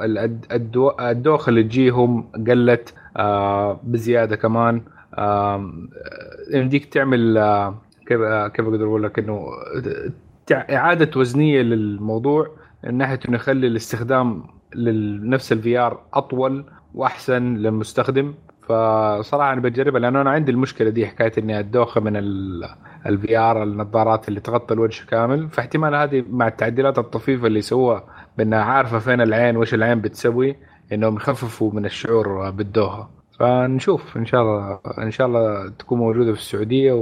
الدو... الدوخه اللي تجيهم قلت آه بزيادة كمان. آه يمديك تعمل آه كيف آه كيف أقدر أقول لك إنه إعادة وزنية للموضوع من ناحية إنه يخلي الاستخدام لنفس ال VR أطول وأحسن للمستخدم. فصراحة أنا بجربها لأنه أنا عندي المشكلة دي حكاية إني الدوخه من ال VR النظارات اللي تغطي الوجه كامل. فاحتمال هذه مع التعديلات الطفيفة اللي سووها بأنها عارفة فين العين وايش العين بتسوي إنهم يخففوا من الشعور بالدوخة. فنشوف إن شاء الله إن شاء الله تكون موجودة في السعودية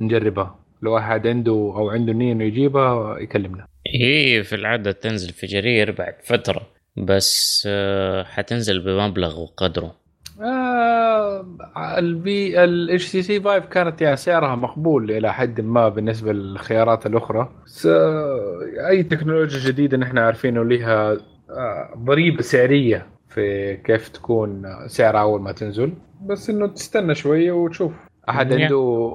ونجربها. لو أحد عنده أو عنده نية إنه يجيبها يكلمنا. هي في العادة تنزل في جرير بعد فترة بس آه، حتنزل بمبلغ وقدره. آه البي الاتش سي سي 5 كانت يعني سعرها مقبول إلى حد ما بالنسبة للخيارات الأخرى. أي تكنولوجيا جديدة نحن عارفين انه لها آه، ضريبة سعرية في كيف تكون سعرها أول ما تنزل. بس إنه تستنى شوية وتشوف. أحد عنده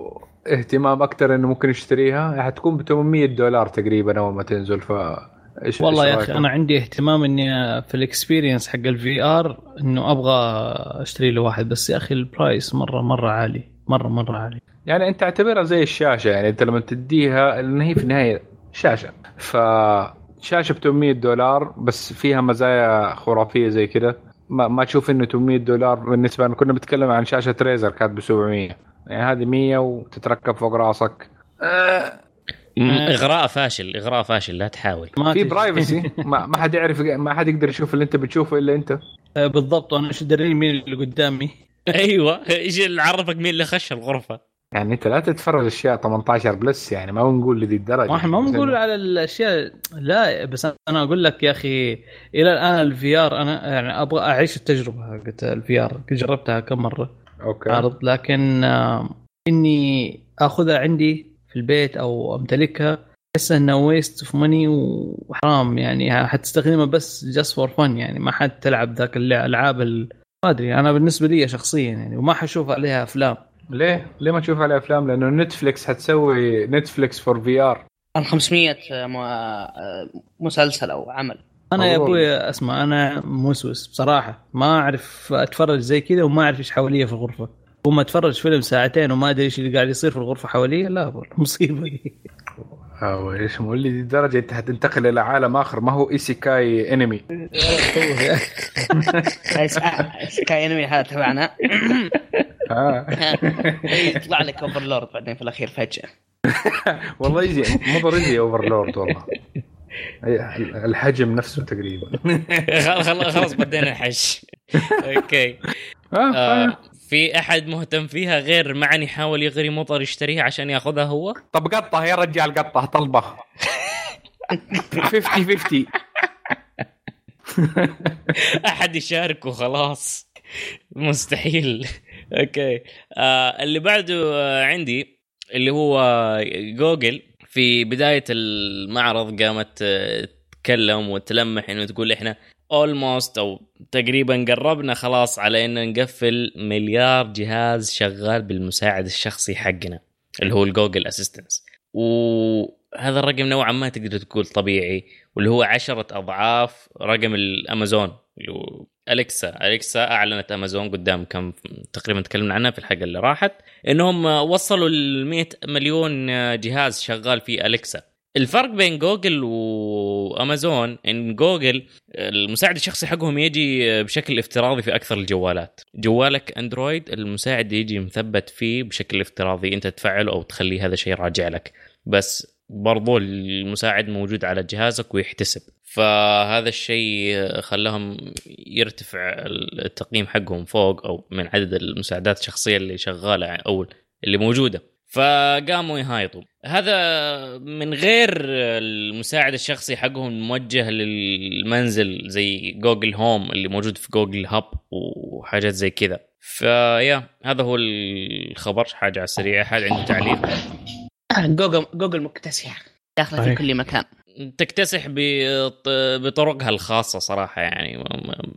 اهتمام أكثر إنه ممكن يشتريها؟ حتكون ب 800 دولار تقريبا أول ما تنزل ف إيش والله يا أخي أنا عندي اهتمام إني في ال experience حق ال VR إنه أبغى أشتري له واحد بس يا أخي ال price مره مرة عالي مره مرة عالي. يعني أنت اعتبرها زي الشاشة يعني أنت لما تديها لأن هي في النهاية شاشة. ف شاشة ب 800 دولار بس فيها مزايا خرافية زي كذا ما, ما تشوف إنه 800 دولار بالنسبة لنا كنا بنتكلم عن شاشة ريزر كانت ب 700 يعني هذه 100 وتتركب فوق راسك. آه إغراء فاشل إغراء فاشل لا تحاول. ما في برايفسي ما, ما حد يعرف ما حد يقدر يشوف اللي انت بتشوفه إلا انت. آه بالضبط. وأنا إيش دريني مين اللي قدامي؟ أيوه. إيش اللي عرفك مين اللي خش الغرفة. يعني أنت لا تتفرج اشياء 18 plus يعني ما بنقول لذي الدرجة. ما ما بنقول على الأشياء. لا بس أنا أقول لك يا أخي إلى الآن ال VR أنا يعني أبغى أعيش التجربة حقت ال VR جربتها كم مرة. okay. عرض لكن آه إني آخذها عندي في البيت أو أمتلكها احس إنها waste of money وحرام يعني حتستخدمها بس just for fun يعني ما حد تلعب ذاك الالعاب ما أدري أنا بالنسبة لي شخصيا يعني وما حشوف عليها أفلام. ليه؟ ليه ما تشوف عليه أفلام؟ لأنه Netflix حتسوي Netflix for VR 500 مسلسل أو عمل. أنا يا أبوي أسمع أنا موسوس بصراحة ما أعرف أتفرج زي كذا وما أعرف إيش حواليه في الغرفة. وما اتفرج فيلم ساعتين وما أدري إيش اللي قاعد يصير في الغرفة حواليه لا مصيبة. دي أو إيش مولي دي درجة إنت حتنتقل إلى عالم آخر ما هو isekai أنمي isekai أنمي هذا تبعنا. يطلع لك Overlord بعدين في الأخير فجأة. والله يجي مو يجي Overlord والله. الحجم نفسه تقريبا. خلاص خلاص بدينا الحش okay. آه, آه، في أحد مهتم فيها غير معن يحاول يغري مطر يشتريها عشان ياخذها هو؟ طب قطة يا رجال قطة طلبة. 50 50 أحد يشارك وخلاص مستحيل. okay. آه اللي بعده آه عندي اللي هو جوجل. في بداية المعرض قامت آه، تتكلم وتلمح إنه تقول إحنا almost أو تقريبا قربنا خلاص على ان نقفل مليار جهاز شغال بالمساعد الشخصي حقنا اللي هو ال Google Assistant وهذا الرقم نوعا ما تقدر تقول طبيعي واللي هو عشرة أضعاف رقم الأمازون أليكسا. أليكسا أعلنت أمازون قدام كم تقريبا تكلمنا عنها في الحلقة اللي راحت إنهم وصلوا ل 100 مليون جهاز شغال في أليكسا. الفرق بين جوجل وامازون إن جوجل المساعد الشخصي حقهم يجي بشكل افتراضي في أكثر الجوالات. جوالك أندرويد المساعد يجي مثبت فيه بشكل افتراضي. أنت تفعله أو تخليه هذا شيء راجع لك. بس برضو المساعد موجود على جهازك ويحتسب. فهذا الشيء خلاهم يرتفع التقييم حقهم فوق أو من عدد المساعدات الشخصية اللي شغالة أو اللي موجودة. فقاموا يهايطوا. هذا من غير المساعد الشخصي حقهم موجه للمنزل زي جوجل هوم اللي موجود في جوجل هاب وحاجات زي كذا. فيا هذا هو الخبر. حاجة على السريع. احد عنده تعليق؟ جوجل جوجل مكتسحه داخلة في كل مكان. تكتسح بطرقها الخاصة صراحة يعني.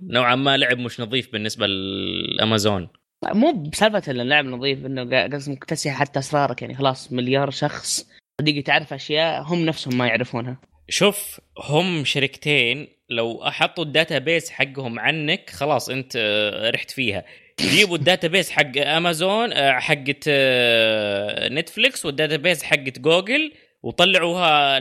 نوعا ما لعب مش نظيف بالنسبة لامازون مو بسالفة اللعب نظيف إنه قصدي مكتسح حتى أسرارك يعني خلاص مليار شخص تيجي تعرف أشياء هم نفسهم ما يعرفونها. شوف هم شركتين لو أحطوا ال database حقهم عنك خلاص أنت آه، رحت فيها. جيبوا ال database حق أمازون آه، حقت آه، نتفليكس وال database حقت جوجل وطلعوها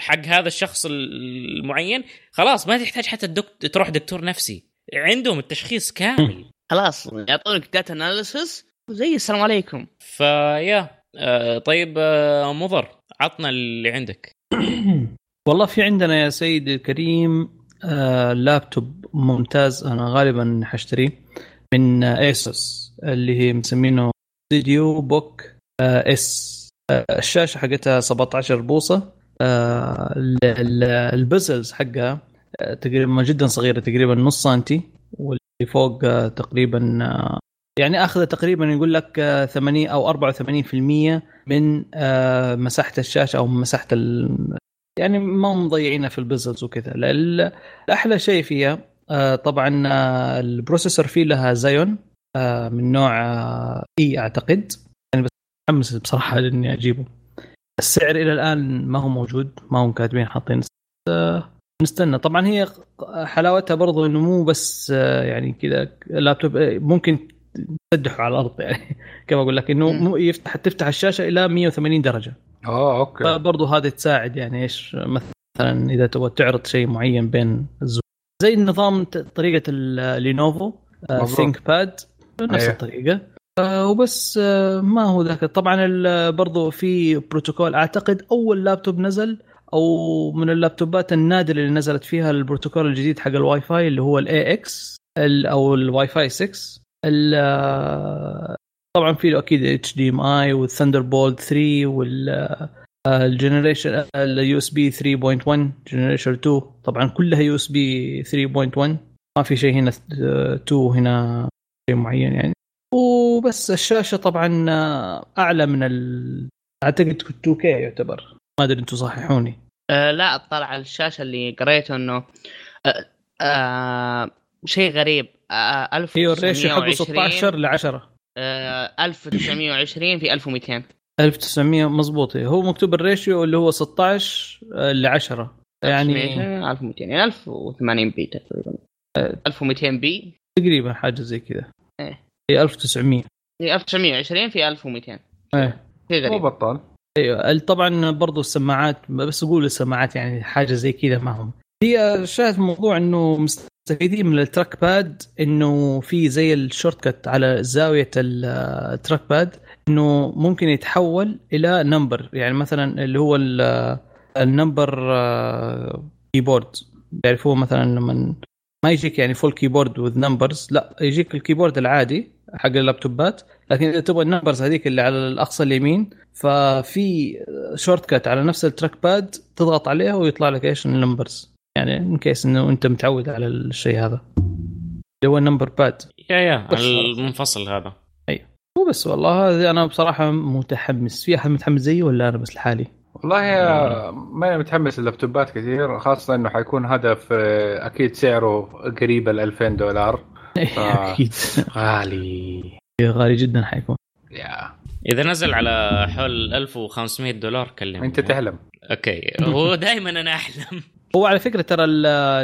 حق هذا الشخص المعين. خلاص ما تحتاج حتى الدكتور تروح دكتور نفسي. عندهم التشخيص كامل. خلاص يعطونك data analysis وزي السلام عليكم. فيا آه طيب آه مضر عطنا اللي عندك. والله في عندنا يا سيدي الكريم آه لابتوب ممتاز أنا غالبا حاشتريه من ايسوس اللي هي مسمينه VivoBook آه S آه الشاشة حقتها 17 بوصة. آه ال bezels حقها آه، تقريبا جدا صغيرة تقريبا نص سنتي. فوق تقريبا يعني آخذ تقريبا يقول لك 80 أو 84% من مساحة الشاشة أو مساحة ال... يعني ما مضيعينها في ال bezels وكذا. الأحلى شيء فيها طبعا ال processor فيه لها Xeon من نوع E أعتقد. يعني بس متحمس بصراحة إني أجيبه. السعر إلى الآن ما هو موجود ما هم كاتبين حاطين نستنى. طبعا هي حلاوتها برضو إنه مو بس يعني كذا لابتوب ممكن تسدحه على الأرض يعني كما أقول لك؟ إنه مو يفتح تفتح الشاشة إلى 180 درجة. آه okay. برضه هذه تساعد يعني إيش مثلا إذا تبغى تعرض شيء معين بين الزوم زي النظام طريقة اللينوفو ThinkPad نفس أيه. الطريقة. آه وبس آه ما هو ذاك. طبعا برضو في بروتوكول أعتقد أول لابتوب نزل أو من اللابتوبات النادرة اللي نزلت فيها البروتوكول الجديد حق الواي فاي اللي هو ال AX أو الواي فاي 6 طبعا في له أكيد HDMI وال Thunderbolt 3 وال ال generation ال USB 3.1 generation 2 طبعا كلها USB 3.1 ما في شيء هنا 2 هنا شيء معين يعني. وبس الشاشة طبعا أعلى من ال... أعتقد 2K يعتبر. ما أدري أنتم صححوني. أه لا اطلع على الشاشة اللي قريته إنه أه أه شيء غريب. أه 1920 أيوه ال ratio حقه 16 ل 10 أه 1920 في 1200 1900 مضبوط هو مكتوب ال ratio اللي هو 16 ل 10 يعني 1200 يعني 1080p تقريبا. 1200p. تقريبا حاجة زي كذا. إيه. هي 1900 هي 1920 في 1200 إيه. في غريب. مو بطال. أيوه. طبعا برضو السماعات بس أقول السماعات يعني حاجة زي كذا معهم هي شاهد الموضوع إنه مستفيدين من ال trackpad إنه في زي ال shortcut على زاوية ال trackpad إنه ممكن يتحول إلى number يعني مثلا اللي هو ال number keyboard يعرفوه مثلا لما ما يجيك يعني full keyboard with numbers لا يجيك ال keyboard العادي. حق اللابتوبات لكن إذا تبغى ال numbers هذيك اللي على الأقصى اليمين ففي shortcut على نفس ال trackpad تضغط عليها ويطلع لك إيش ال numbers. يعني in case إنه أنت متعود على الشيء هذا. اللي هو ال number pad yeah yeah المنفصل هذا. أي. وبس والله هذه أنا بصراحة متحمس. في أحد متحمس زي ولا أنا بس لحالي؟ والله ما أنا متحمس اللابتوبات كثير خاصة إنه حيكون هدف أكيد سعره قريب ال 2000 دولار. أكيد. غالي. غالي جدا حيكون. yeah. إذا نزل على حول 1500 دولار كلمني. أنت تحلم. okay. هو دائما أنا أحلم. هو على فكرة ترى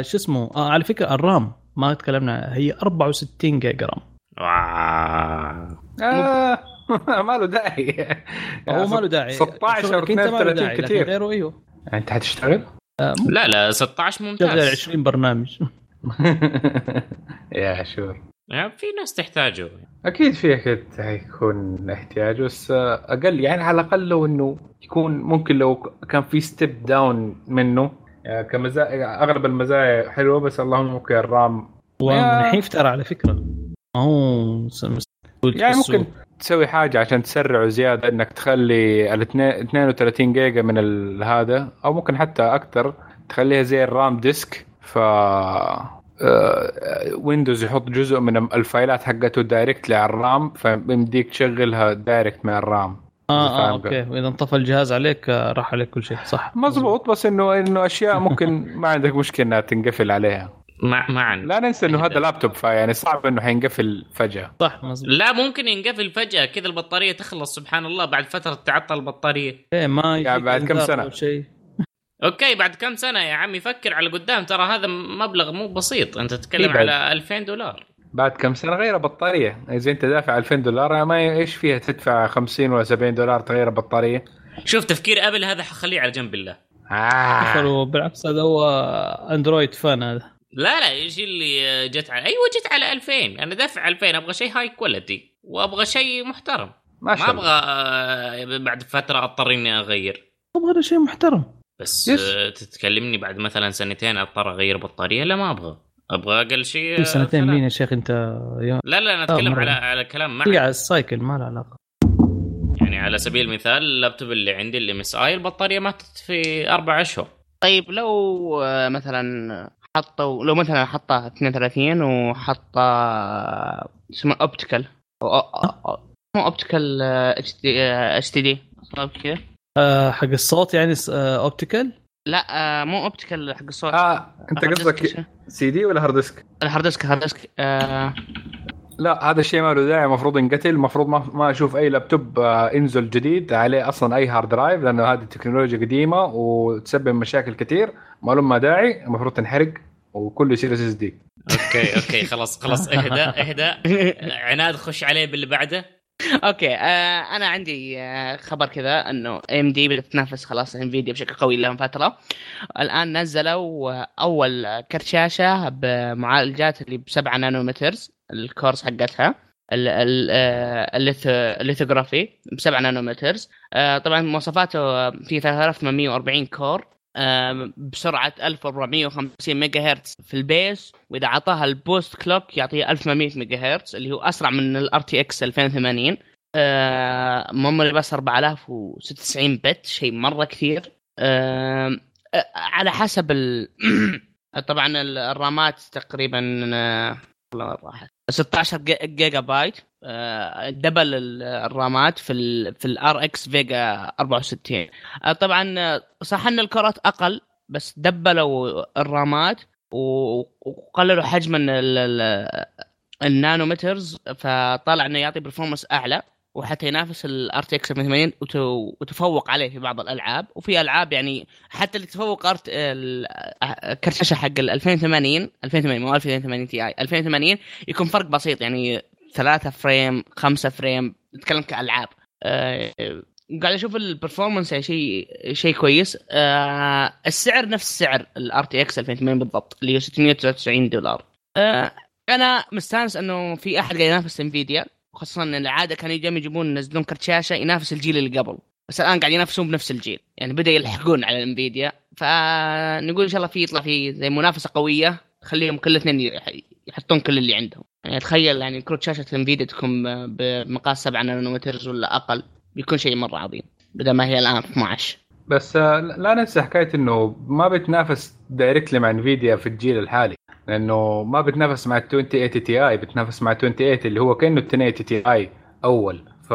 شو اسمه آه على فكرة ال RAM ما تكلمنا هي 64 giga RAM. آه. ما له داعي. هو ما له داعي. 16 و 32 كثير غيره إيوه. أنت حتشتغل؟ آه لا لا 16 ممتاز. شغل 20 برنامج. yeah sure يعني في ناس تحتاجه. أكيد في أكيد حيكون احتياج بس أقل يعني على الأقل لو إنه يكون ممكن لو كان في step down منه. يعني كمزايا أغلب المزايا حلوة بس اللهم ممكن ال RAM. ونحيف ترى على فكرة. ما هو يعني ممكن تسوي حاجة عشان تسرعه زيادة إنك تخلي ال 32 جيجا من هذا أو ممكن حتى أكثر تخليها زي ال RAM disk. ف Windows يحط جزء من الفايلات حقته direct على ال RAM فبيمديك تشغلها direct من ال RAM آه, آه okay. وإذا انطفى الجهاز عليك راح عليك كل شيء. صح. مزبوط بس انه إنه أشياء ممكن ما عندك مشكلة إنها تنقفل عليها. ما ما عندي. لا ننسى إنه هذا لابتوب فيعني صعب إنه حينقفل فجأة. صح مزبوط لا ممكن ينقفل فجأة. كذا البطارية تخلص سبحان الله بعد فترة تعطل البطارية. إيه ما يعني بعد كم سنة؟ شيء. okay بعد كم سنة يا عمي؟ فكر على قدام ترى هذا مبلغ مو بسيط. انت تتكلم على 2000 دولار. بعد كم سنة؟ غير بطارية. اذا انت دافع 2000 دولار ما إيش فيها تدفع 50 ولا 70 دولار تغير بطارية؟ شوف تفكير أبل هذا حخليه على جنب الله. آه. بالعكس هذا هو أندرويد فان هذا. لا لا إيش اللي جت على أيوه جت على 2000 أنا دافع 2000 أبغى شيء high quality وأبغى شيء محترم. ما, ما أبغى بعد فترة اضطر اني اغير أبغى شيء محترم. بس yes. تتكلمني بعد مثلا سنتين أضطر أغير بطارية؟ لا ما أبغى. أبغى أقل شيء سنتين مين يا شيخ أنت؟ يا... لا لا أنا أتكلم على على كلام معي على ال cycle ما له علاقة. يعني على سبيل المثال اللابتوب اللي عندي اللي MSI البطارية ماتت في أربع أشهر. طيب لو مثلا حطوا لو مثلا حطها 32 وحطها اسمه optical مو optical HDD كذا. آه حق الصوت يعني optical؟ لا آه مو optical حق الصوت. آه أنت قصدك سي دي ولا hard disk؟ ال hard disk hard disk آه. لا هذا الشيء ما له داعي المفروض ينقتل المفروض ما, ما أشوف أي لابتوب آه، ينزل جديد عليه أصلا أي hard drive لأنه هذه التكنولوجيا قديمة وتسبب مشاكل كثير. ما له ما داعي المفروض تنحرق وكله يصير SSD okay okay خلاص خلاص اهدى اهدى عناد خش عليه باللي بعده. okay آه أنا عندي آه خبر كذا انه AMD بدات تنافس خلاص Nvidia بشكل قوي لهم فترة. الآن نزلوا أول كرت شاشه بمعالجات اللي ب 7 nanometers ال cores حقتها ال lithography ب 7 nanometers. آه طبعا مواصفاته في 3840 core. بسرعة 1450 ميجا هرتز في ال base. وإذا اعطاها ال boost clock يعطيها 1800 ميجا هرتز اللي هو أسرع من ال RTX 2080 memory bus 4096 bit شيء مرة كثير. على حسب ال... طبعا الرامات تقريبا والله راحت؟ 16 جيجا بايت double الرامات في ال في ال RX Vega 64 طبعا صح إن الكرات أقل بس دبلوا الرامات وقللوا حجم ال nanometers فطلع إنه يعطي performance أعلى. وحتى ينافس ال RTX 780 وتفوق عليه في بعض الألعاب. وفي ألعاب يعني حتى اللي تفوق ارت كرت الشاشه حق ال 2080 2080 مو 2080 Ti 2080 يكون فرق بسيط. يعني ثلاثة frame خمسة frame نتكلم كألعاب. أه قاعد أشوف ال performance يعني شيء شيء كويس. أه السعر نفس سعر ال RTX 2080 بالضبط اللي هو 699 دولار. أه أنا مستانس إنه في أحد قاعد ينافس Nvidia خصوصا إن العادة كانوا يجون يجيبون ينزلون كرت شاشه ينافس الجيل اللي قبل. بس الآن قاعد ينافسون بنفس الجيل. يعني بدأ يلحقون على ال Nvidia فنقول إن شاء الله في يطلع في زي منافسة قوية تخليهم كل اثنين يحطون كل اللي عندهم. يعني تخيل يعني كروت شاشه ال Nvidia تكون بمقاس 7 نانومتر ولا أقل بيكون شيء مرة عظيم بدل ما هي الآن 12 بس آه، لا ننسى حكاية إنه ما بتنافس directly مع Nvidia في الجيل الحالي. لأنه ما بتنافس مع ال 2080 Ti بتنافس مع 2080 اللي هو كأنه ال 1080 Ti أول. ف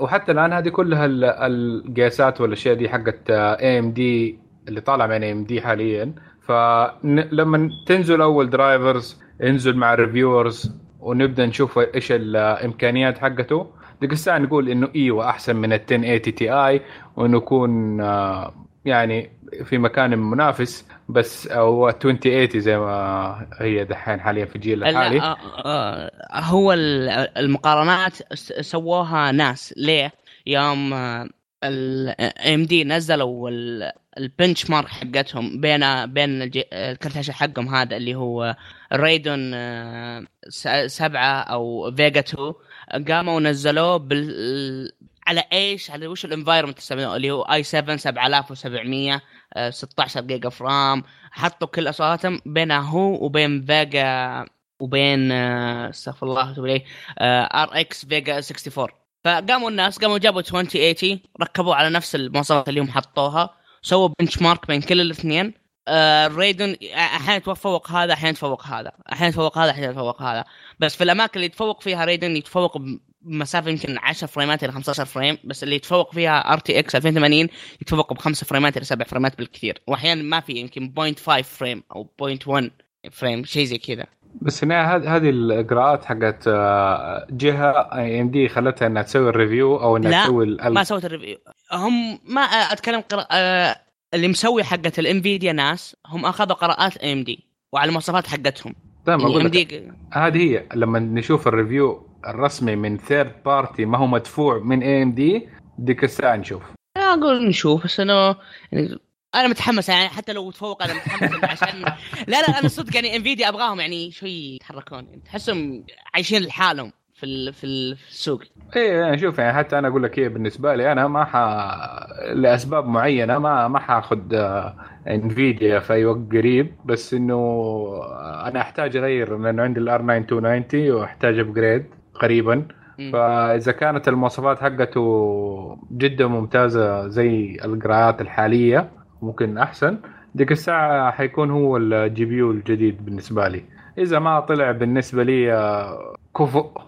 وحتى الآن هذه كلها القياسات والاشياء دي حقت AMD اللي طالعه من AMD حاليا. فلما تنزل أول drivers انزل مع ال reviewers ونبدأ نشوف إيش الإمكانيات حقته الساعة نقول إنه إيوه أحسن من ال 1080 Ti وانه يكون آه، يعني في مكان منافس. أو هو 2080 زي ما هي دحين حاليا في الجيل الحالي. آه، آه، هو المقارنات سووها ناس. ليه؟ يوم الام دي نزلوا البنش مارك حقتهم بين بين الكرت الشاشه حقهم هذا اللي هو ريدون سبعة أو فيجا 2 قاموا ونزلوه بال على إيش؟ على وش الانفايرمنت اللي هو اي 7 7700 16 جيجا فرام. حطوا كل أصواتهم بينه هو وبين Vega وبين آه، استغفر الله RX Vega 64 فقاموا الناس قاموا جابوا 2080 ركبوه على نفس المواصفات اللي هم حطوها سووا benchmark بين كل الاثنين. ال Radeon آه أحيانا يتفوق هذا أحيانا يتفوق هذا أحيانا يتفوق هذا أحيانا يتفوق هذا. بس في الأماكن اللي يتفوق فيها Radeon يتفوق بمسافه يمكن 10 فريمات إلى 15 فريم بس اللي يتفوق فيها RTX 2080 يتفوق بخمس فريمات إلى سبع فريمات بالكثير. واحيانا ما في يمكن 0.5 فريم أو 0.1 فريم شيء زي كذا. بس هنا هذه الإجراءات حقت آه، جهة AMD خلتها إنها تسوي ال review أو إنها تسوي لا ما سوت ال review. هم ما أتكلم قراءة آه، اللي مسوي حقت ال Nvidia ناس هم أخذوا قراءات AMD وعلى المواصفات حقتهم. تمام أقول لك هذه هي لما نشوف ال review الرسمي من third party ما هو مدفوع من AMD ديك الساعة نشوف. أقول نشوف بس انه يعني أنا متحمس يعني حتى لو تفوق أنا متحمس عشان لا لا أنا صدق يعني Nvidia أبغاهم يعني شوي يتحركون يعني تحسهم عايشين لحالهم في في السوق. إيه يعني شوف يعني حتى أنا أقول لك إيه بالنسبة لي أنا ما ح لأسباب معينة ما ما حاخذ Nvidia في أي وقت قريب بس إنه أنا أحتاج أغير لأنه عندي ال R9 290 وأحتاج upgrade قريبا. فإذا كانت المواصفات حقته جدا ممتازة زي القراءات الحالية ممكن أحسن ديك الساعة حيكون هو ال GPU الجديد بالنسبة لي. إذا ما طلع بالنسبة لي آه، كفؤ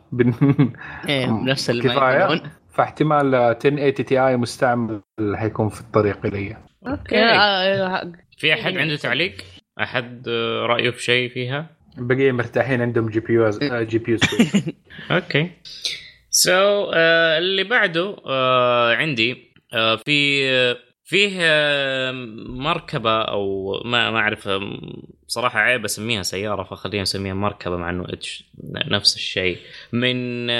إيه نفس كفاية. فاحتمال 1080 Ti مستعمل حيكون في الطريق إلي. okay. آه، في أحد عنده تعليق؟ أحد رأيه في شيء فيها؟ البقية مرتاحين عندهم جي بي يو جي بي يو أوكي. so so, uh, اللي بعده uh, عندي uh, في فيه مركبة أو ما ما أعرف صراحة عيب أسميها سيارة فخلينا نسميها مركبة مع إنه إتش نفس الشيء. من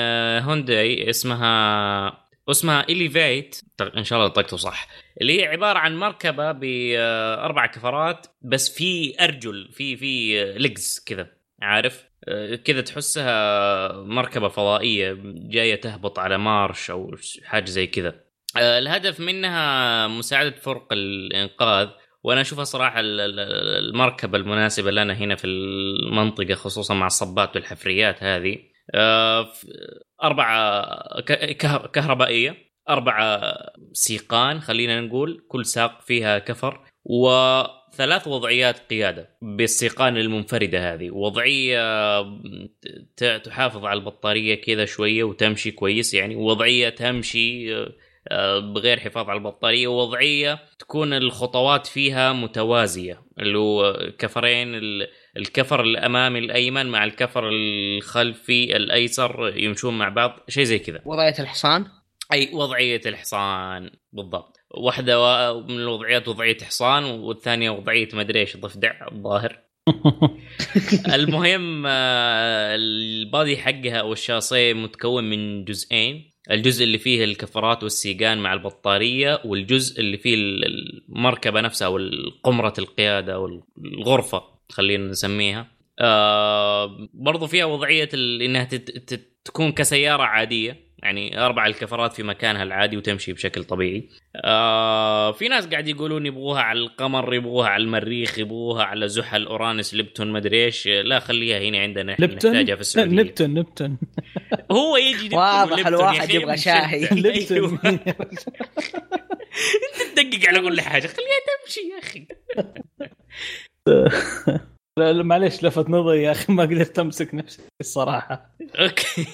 هونداي اسمها اسمها Elevate. إن شاء الله نطقته صح. اللي هي عبارة عن مركبة باربع كفرات بس في أرجل في في ليجز كذا عارف؟ كذا تحسها مركبة فضائية جاية تهبط على مارش أو حاجة زي كذا. الهدف منها مساعدة فرق الإنقاذ وأنا أشوفها صراحة المركبة المناسبة لنا هنا في المنطقة خصوصا مع الصبات والحفريات هذه. أربعة كهربائية. أربعة سيقان خلينا نقول كل ساق فيها كفر وثلاث وضعيات قيادة بالسيقان المنفردة هذه. وضعية تحافظ على البطارية كذا شوية وتمشي كويس يعني وضعية تمشي آه، بغير حفاظ على البطارية. ووضعية تكون الخطوات فيها متوازية اللي هو كفرين الكفر الأمامي الأيمن مع الكفر الخلفي الأيسر يمشون مع بعض شيء زي كذا. وضعية الحصان؟ أي وضعية الحصان بالضبط. واحدة من الوضعيات وضعية حصان والثانية وضعية ما أدري إيش ضفدع الظاهر. المهم آه، البادي حقها أو الشاصيه متكون من جزئين. الجزء اللي فيه الكفرات والسيقان مع البطارية والجزء اللي فيه المركبة نفسها أو قمره القيادة أو الغرفه خلينا نسميها. آه برضو فيها وضعية إنها تكون كسيارة عادية. يعني أربع الكفرات في مكانها العادي وتمشي بشكل طبيعي. آه في ناس قاعد يقولون يبغوها على القمر يبغوها على المريخ يبغوها على زحل اورانس لبتون مدري إيش. لا خليها هنا عندنا نحتاجها في السعودية. نبتون نبتون هو يجي واضح الواحد يبغى شاي لبتون أنت تدقق على كل حاجة. خليها تمشي يا أخي. لا معليش لفت نظري يا أخي ما قدرت أمسك نفسي الصراحة. okay.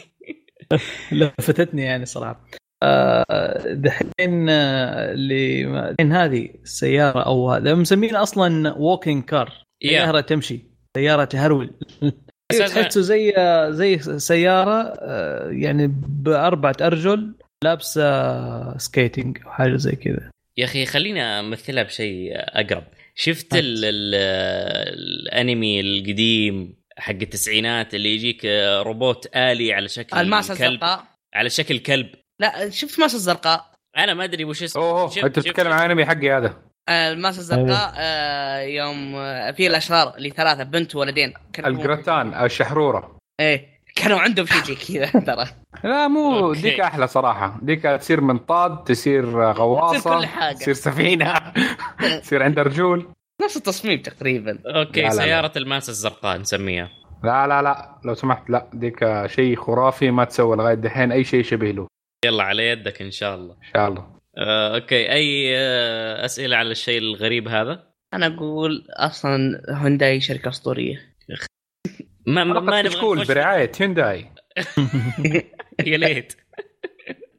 لفتتني يعني صراحة. آه، دحين آه، اللي الحين هذه السياره أو هذا مسمينها أصلا walking car سيارة تمشي سيارة تهرول. تحسه زي زي سيارة آه، يعني بأربعة أرجل لابسة skating أو حاجة زي كذا. يا أخي خليني أمثلها بشيء أقرب. شفت ال ال الأنمي القديم حق التسعينات اللي يجيك روبوت آلي على شكل الماسه الزرقاء. على شكل كلب. لا شفت ماسه الزرقاء؟ أنا ما أدري وش اسمه. أوه أنت تتكلم عن أنمي حقي هذا. آه، الماسه الزرقاء آه يوم آه، في الأشرار اللي ثلاثة بنت وولدين. الجراتان الشحرورة. إيه كانوا عندهم شيء زي كذا ترى. لا مو okay. ديك أحلى صراحة. ديك تصير منطاد تصير غواصه تصير كل حاجة. تصير سفينة تصير عندها رجول. نفس التصميم تقريبا. okay لا سياره لا. الماس الزرقاء نسميها. لا لا لا لو سمحت لا ديك شيء خرافي ما تسوى لغاية دحين أي شيء شبه له. يلا على يدك إن شاء الله. إن شاء الله. آه، okay أي آه، أسئلة على الشيء الغريب هذا؟ أنا أقول أصلا هونداي شركة أسطورية. ما ما, ما نبغى برعاية هونداي يا ليت.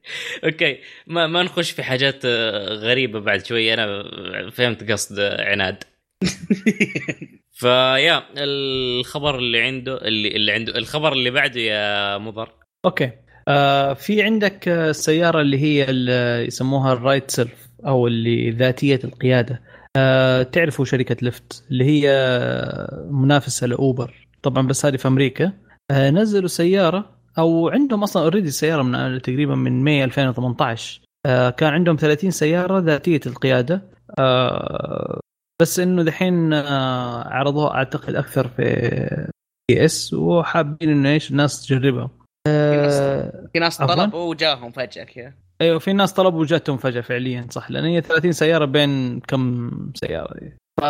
okay. ما ما نخش في حاجات آه، غريبة بعد شوي. أنا فهمت قصد عناد. فيا الخبر اللي عنده اللي اللي عنده الخبر اللي بعده يا مضر. okay. آه في عندك السياره اللي هي اللي يسموها ال drive self أو اللي ذاتية القيادة. آه تعرفوا شركة Lyft اللي هي منافسة لأوبر. طبعا بس هذه في أمريكا. آه نزلوا سيارة أو عندهم أصلا already سيارة من تقريبا من May 2018 آه كان عندهم 30 سيارة ذاتية القيادة. آه بس إنه دحين آه عرضوها أعتقد أكثر في CES وحابين إنه إيش الناس تجربها في ناس طلبوا وجاهم فجأة كذا. أيوه في ناس طلبوا وجاتهم فجأة فعليا صح لأن هي 30 سيارة بين كم سيارة دي. ف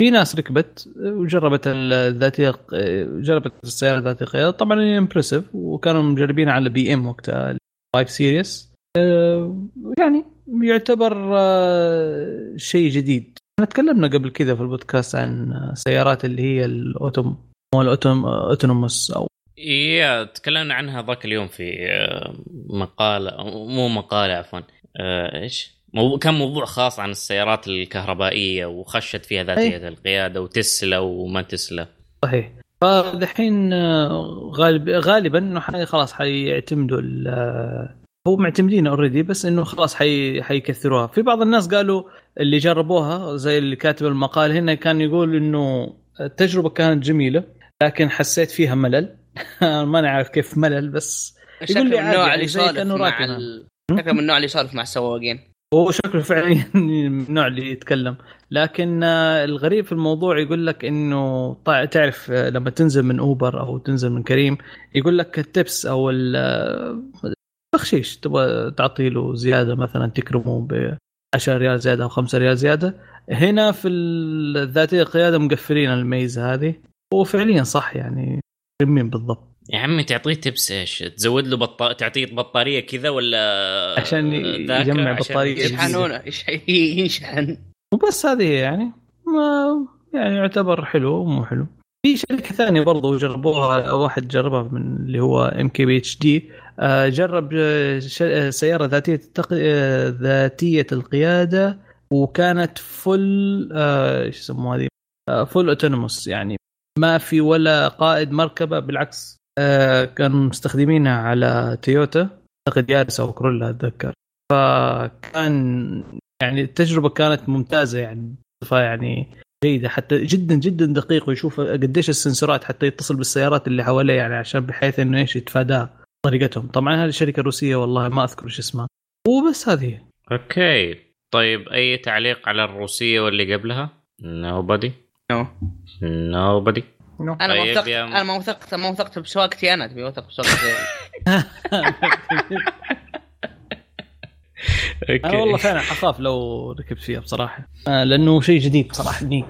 في ناس ركبت وجربت الذاتيه جربت السيارة ذاتيه القياده طبعا impressive وكانوا مجربينها على BM وقتها 5 Series يعني يعتبر آه، شيء جديد. إحنا تكلمنا قبل كذا في البودكاست عن سيارات اللي هي ال autom مو ال autom autonomous أو إيه تكلمنا عنها ذاك اليوم في آه، مقالة مو مقالة عفوا. آه، إيش؟ مو... كان موضوع خاص عن السيارات الكهربائية وخشت فيها ذاتية أي. القيادة وتسلا وما تسلا. صحيح. فدحين آه، غالب غالبا إنه خلاص حيعتمدوا هو معتمدين اوريدي بس إنه خلاص حي حيكثروها. في بعض الناس قالوا اللي جربوها زي اللي كاتب المقال هنا كان يقول إنه التجربة كانت جميلة لكن حسيت فيها ملل. ما نعرف كيف ملل بس يقول لي النوع يعني اللي يسولف مع ال... شكله من النوع اللي يسولف مع السواقين. هو شكله فعلا من النوع اللي يتكلم. لكن الغريب في الموضوع يقول لك إنه تعرف لما تنزل من اوبر أو تنزل من كريم يقول لك التبس أو بخشيش تبغى تعطي له زيادة مثلا تكرمه ب 10 ريال زيادة أو 5 ريال زيادة. هنا في الذاتيه القيادة مقفلين الميزة هذه. وفعليا صح يعني مين بالضبط؟ يا عمي تعطيه tips إيش؟ تزود له بطا... تعطيه بطارية كذا ولا عشان يجمع بطارية يشحنونه ينشحن؟ وبس هذه يعني ما يعني يعتبر حلو ومو حلو. في شركة ثانية برضو جربوها واحد جربها من اللي هو ام كي بي اتش دي جرب آه، آه، سيارة ذاتية التق... آه، ذاتية القيادة وكانت فل إيش يسموها هذه؟ فل اوتونوموس يعني. ما في ولا قائد مركبة بالعكس. كانوا مستخدمينها على تويوتا أعتقد يارس أو كرولا أتذكر. فكان يعني التجربة كانت ممتازة يعني يعني جيدة حتى جدا جدا دقيق ويشوف قديش السنسورات حتى يتصل بالسيارات اللي حواليه يعني عشان بحيث إنه إيش يتفاداها طريقتهم. طبعا هذه الشركة الروسيه والله ما أذكر إيش اسمها. وبس هذه okay. طيب أي تعليق على الروسية واللي قبلها؟ nobody no nobody أنا ما طيب وثقت أنا ما وثقت ما وثقت بسواقتي أنا تبي اوثق بسواقتي أنا والله فعلا حخاف لو ركبت فيها بصراحة. آه لأنه شيء جديد بصراحة لي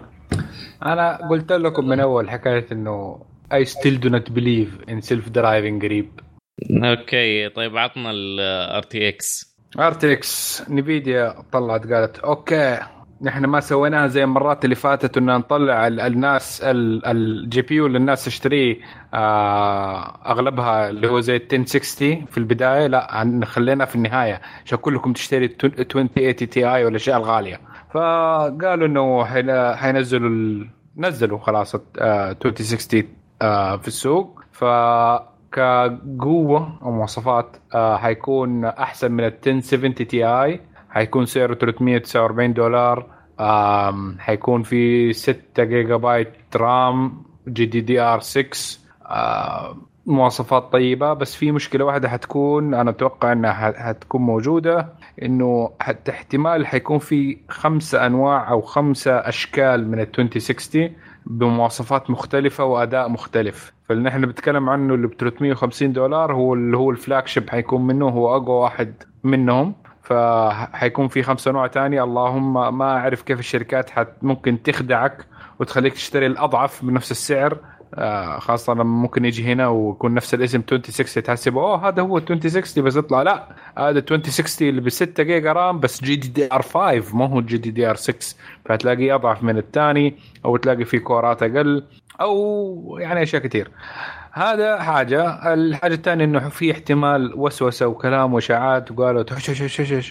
أنا قلت لكم من أول حكاية إنه I still do not believe in self driving قريب okay طيب عطنا ال RTX RTX Nvidia طلعت قالت okay. نحن ما سويناها زي المرات اللي فاتت ان نطلع الناس ال GPU اللي الناس تشتريه آه أغلبها اللي هو زي ال 1060 في البداية. لا خلينا في النهاية. عشان كلكم تشتري 2080 Ti والاشياء الغالية. فقالوا إنه حينزلوا نزلوا خلاص 2060 آه في السوق. ف كقوه أو مواصفات آه حيكون أحسن من ال 1070 Ti. حيكون سعره 349 دولار حيكون في 6 جيجا بايت RAM GDDR 6 آه مواصفات طيبة. بس في مشكلة واحدة حتكون أنا أتوقع إنها حتكون موجودة إنه حتى احتمال حيكون في خمسة أنواع أو خمسة أشكال من ال 2060 بمواصفات مختلفة وأداء مختلف. فاللي نحن بنتكلم عنه اللي ب 350 دولار هو اللي هو ال flagship حيكون منه هو أقوى واحد منهم. فحيكون في خمسة انواع ثانية اللهم ما أعرف كيف الشركات حت ممكن تخدعك وتخليك تشتري الأضعف بنفس السعر. آه خاصة لما ممكن يجي هنا ويكون نفس الاسم 2060 تحسب أوه هذا هو 2060 بس يطلع لا هذا 2060 اللي ب 6 جيجا RAM بس GDDR 5 ما هو GDDR 6 فتلاقيه أضعف من الثاني أو تلاقي فيه كورات أقل أو يعني أشياء كثير هذا حاجة. الحاجة الثانية إنه في احتمال وسوسة وكلام وإشاعات وقالوا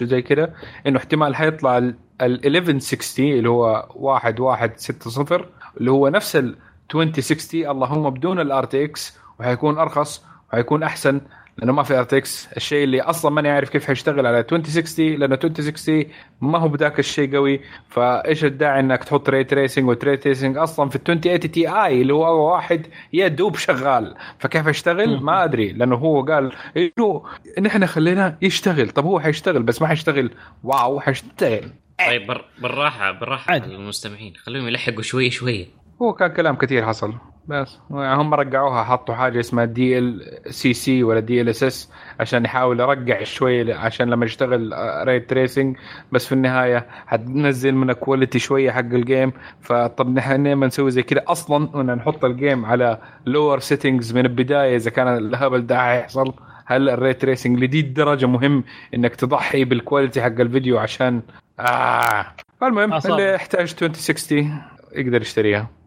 زي كذا إنه احتمال حيطلع ال 1160 اللي هو 1160 اللي هو نفس ال 2060 اللهم بدون ال RTX وحيكون أرخص وحيكون أحسن. لأنه ما في RTX الشيء اللي أصلا ماني عارف كيف حيشتغل على 2060 لأنه 2060 ما هو بذاك الشيء قوي. فإيش الداعي إنك تحط ray tracing و ray tracing أصلا في ال 2080 Ti اللي هو أول واحد يا دوب شغال. فكيف يشتغل ما أدري. لأنه هو قال إنه نحن خليناه يشتغل. طب هو حيشتغل بس ما حيشتغل. Wow حيشتغل. طيب بالراحة بالراحة على المستمعين. خليهم يلحقوا شوي شوي. هو كان كلام كثير حصل. بس. هم رجعوها حطوا حاجة اسمها دي ال سي سي ولا دي ال اس اس عشان يحاول يرجع شوي عشان لما يشتغل ray tracing بس في النهاية حتنزل من ال quality شوية حق ال game فطب نحن لما نسوي زي كذا أصلا ان نحط ال game على lower settings من البداية. إذا كان الهبل ده حيحصل هل ال ray tracing لدي الدرجه مهم إنك تضحي بال quality حق الفيديو عشان؟ آه. المهم أصاب. اللي يحتاج 2060 يقدر يشتريها.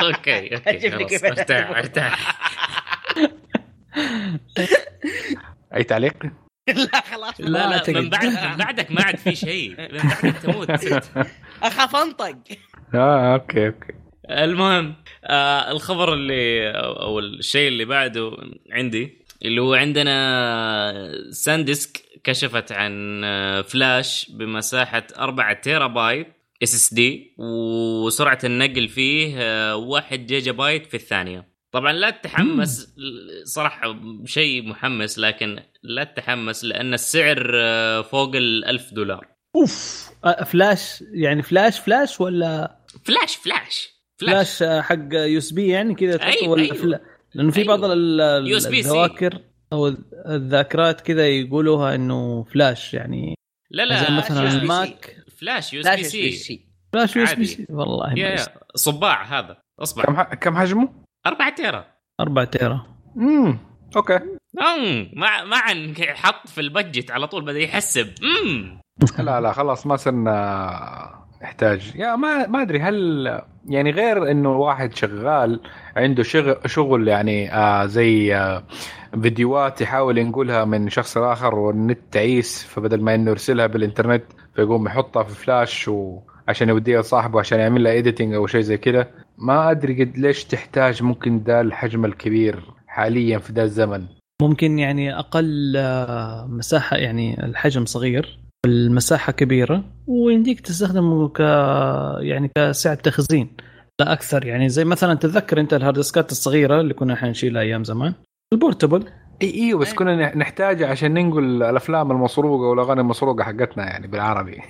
Okay okay خلاص ارتاح ارتاح اي تعليق؟ لا خلاص لا لا. من بعد من بعدك ما عاد في شيء من بعدك تموت اخاف انطق آه okay okay المهم آه الخبر اللي أو أو الشيء اللي بعده عندي اللي هو عندنا SanDisk كشفت عن آه، فلاش بمساحة 4 تيرا بايت SSD وسرعه النقل فيه آه، 1 جيجا بايت في الثانية طبعا لا تتحمس صراحة شيء محمس لكن لا تتحمس لأن السعر آه، فوق ال 1000 دولار أوف آه، فلاش يعني فلاش فلاش ولا فلاش فلاش فلاش آه، حق USB يعني كذا أيوة، ولا. فلا- لأنه في أيوه. بعض. الذواكر أو الذاكرات كذا يقولوها إنه فلاش يعني لا لا مثلا. ال Mac فلاش USB شيء C. شيء فلاش US. B C. والله يا صباع هذا اصبع. كم ح- كم حجمه؟ 4 تيرا. 4 تيرا. امم أوكي. امم ما ما عن حط في البجت على طول بدأ يحسب. امم لا لا خلاص ما صرنا نحتاج يا ما ما أدري هل يعني غير إنه واحد شغال عنده شغل شغل يعني آه زي آه فيديوهات يحاول ينقلها من شخص اخر والنت تعيس فبدل ما إنه يرسلها بالإنترنت فيقوم يحطها في فلاش وعشان يوديها لصاحبه عشان يعمل لها editing أو شيء زي كذا ما أدري قد ليش تحتاج ممكن ده الحجم الكبير حاليا في ده الزمن. ممكن يعني أقل آه، مساحة يعني الحجم صغير المساحة كبيرة ويمديك تستخدمه ك يعني كسعه تخزين لا أكثر. يعني زي مثلا تتذكر أنت الهارد ديسكات الصغيرة اللي كنا إحنا نشيلها أيام زمان ال portable إي أيوه بس كنا نح- نحتاجها عشان ننقل الأفلام المسروقة والأغاني المسروقة حقتنا يعني بالعربي.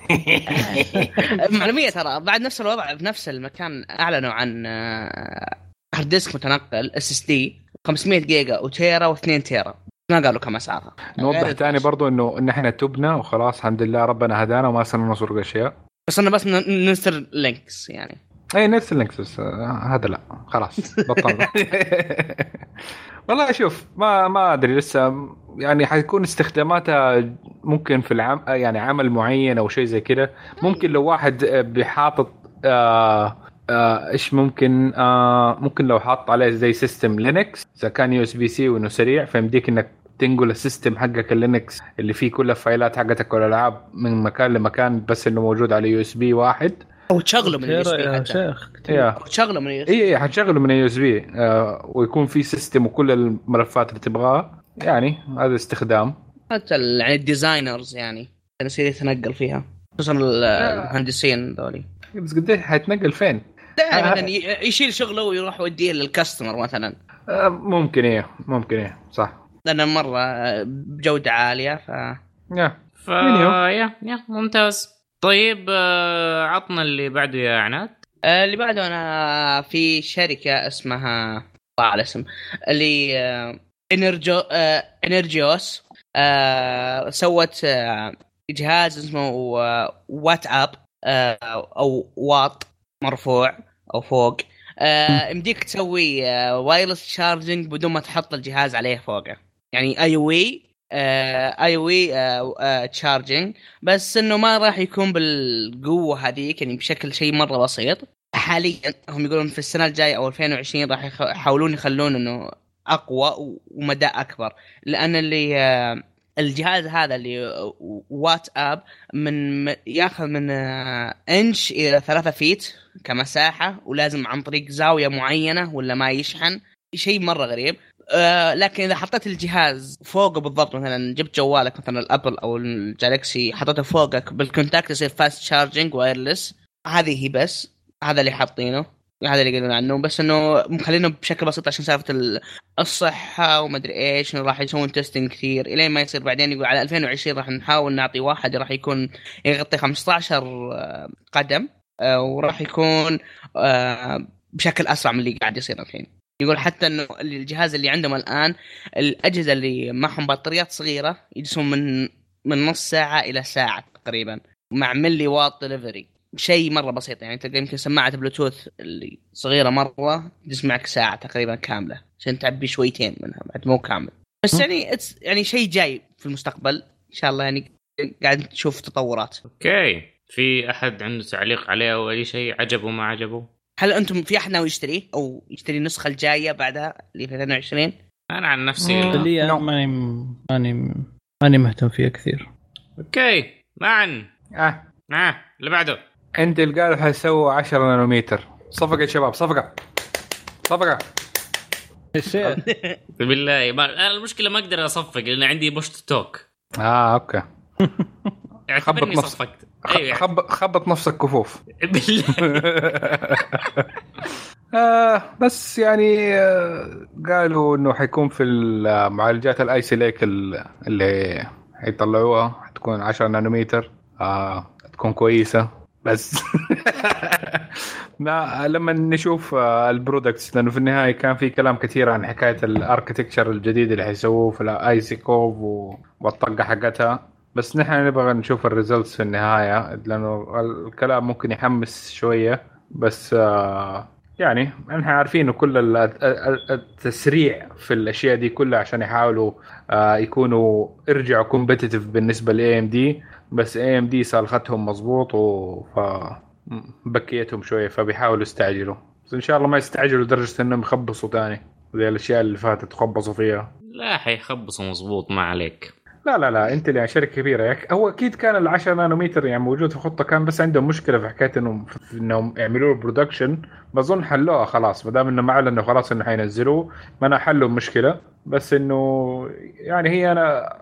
معلومية ترى بعد نفس الوضع في نفس المكان أعلنوا عن آه، hard disk متنقل SSD 500 جيجا وتيرا و2 تيرا. ما قالوا كم أسعارها. نوضح الفلاش. برضو إنه ان إحنا تبنا وخلاص الحمد لله ربنا هدانا وما صرنا نسرق أشياء. بس أنا بس ن- نرسل links يعني. اي نفس ال links بس آه، هذا لا. خلاص بطلنا. والله شوف ما ما أدري لسه. يعني حيكون استخداماتها ممكن في العم يعني عمل معين أو شيء زي كذا. ممكن لو واحد آه، بحاطط آه آه إيش ممكن آه ممكن لو حاط عليه زي system Linux إذا كان USB C وإنه سريع فيمديك إنك تنقل ال system حقك ال Linux اللي فيه كل الفايلات حقتك والألعاب من مكان لمكان بس إنه موجود على USB واحد. أو تشغله من ال USB يا حتى. شيخ أو تشغله من ال U S إي إي حتشغله من USB ويكون في system وكل الملفات اللي تبغاها يعني هذا استخدام. حتى يعني الديزاينرز يعني يصير يتنقل فيها خصوصا ال- المهندسين ذولي. بس قديش حيتنقل فين؟ يعني آه. مثلا ي- يشيل شغله ويروح يوديه للكاستمر مثلا. آه، ممكن إيه ممكن إيه صح. لأنه مرة بجوده عالية ف يا. ف. يا يا ممتاز. طيب آه، عطنا اللي بعده يا عناد. آه، اللي بعده أنا في شركة اسمها على الاسم اللي آه، Energo Energous سوت جهاز اسمه WattUp أو واط مرفوع أو فوق. يمديك تسوي wireless charging بدون ما تحط الجهاز عليه فوقه. يعني away away charging بس إنه ما راح يكون بالقوة هذيك يعني بشكل شيء مرة بسيط. حاليا هم يقولون في السنة الجاية أو 2020 راح يحاولون يخلون إنه أقوى ومدى أكبر. لأن اللي آه، الجهاز هذا اللي آه، WattUp من ياخذ من آه، انش إلى ثلاثة feet كمساحة ولازم عن طريق زاوية معينة ولا ما يشحن. شيء مرة غريب. آه لكن إذا حطيت الجهاز فوقه بالضبط مثلا جبت جوالك مثلا ال Apple أو ال Galaxy حطيته فوقك بال contact يصير fast charging wireless هذه هي بس هذا اللي حاطينه هذا اللي يقولون عنه بس إنه مخلينه بشكل بسيط عشان سالفة ال- الصحة ومدري إيش إنه راح يسوون تيستنج كثير إلين ما يصير بعدين يقول على 2020 راح نحاول نعطي واحد راح يكون يغطي 15 قدم آه، وراح يكون آه، بشكل أسرع من اللي قاعد يصير الحين. يقول حتى إنه الجهاز اللي عندهم الآن الأجهزة اللي معهم بطاريات صغيرة يجلسون من من نص ساعة إلى ساعة تقريبا مع milliwatt delivery شيء مرة بسيط يعني تلقى يمكن سماعة بلوتوث اللي صغيرة مرة تجلس معك ساعة تقريبا كاملة عشان تعبي شويتين منها بعد مو كامل. بس يعني يعني شيء جاي في المستقبل إن شاء الله يعني قاعد نشوف تطورات. okay. في أحد عنده تعليق عليه أو أي شيء؟ عجبه ما عجبه؟ هل أنتم في أحد ناوي يشتريه؟ أو يشتري النسخة الجاية بعدها اللي في 2020 أنا عن نفسي اللي ماني ماني ماني مهتم فيها كثير. okay معا آه. آه اللي بعده. Intel قالوا حيسووا 10 نانومتر صفقة يا شباب صفقة. صفقة. بالله ما أنا المشكلة ما أقدر أصفق لأن عندي push to talk. آه okay. اعتبرني صفقت. أيوه. خبط خبط نفسك كفوف آه بس يعني آه قالوا إنه حيكون في المعالجات الاي سي اللي حيطلعوها. حتكون 10 نانومتر آه تكون كويسة. بس ما لما نشوف آه، ال products لأنه في النهاية كان في كلام كثير عن حكاية ال architecture الجديد اللي حيسووه في ال Sunny Cove والطقه حقتها. بس نحن نبغى نشوف ال results في النهاية لأنه الكلام ممكن يحمس شوية بس آه، يعني إحنا عارفين كل التسريع في الأشياء دي كلها عشان يحاولوا آه، يكونوا يرجعوا competitive بالنسبة ل AMD بس AMD صالختهم مضبوط و بكيتهم شوية فبيحاولوا يستعجلوا. بس إن شاء الله ما يستعجلوا لدرجة إنهم يخبصوا ثاني زي الأشياء اللي فاتت خبصوا فيها. لا حيخبصوا مضبوط ما عليك. لا لا لا انت اللي شركة كبيرة. ياك هو أكيد كان ال 10 نانومتر يعني موجود في الخطه كان بس عندهم مشكلة في حكاية انهم إنهم يعملوا له production بظن حلوها خلاص ما دام إنه ما اعلنوا خلاص إنه حينزلوه ما أنا حلوا المشكلة. بس إنه يعني هي أنا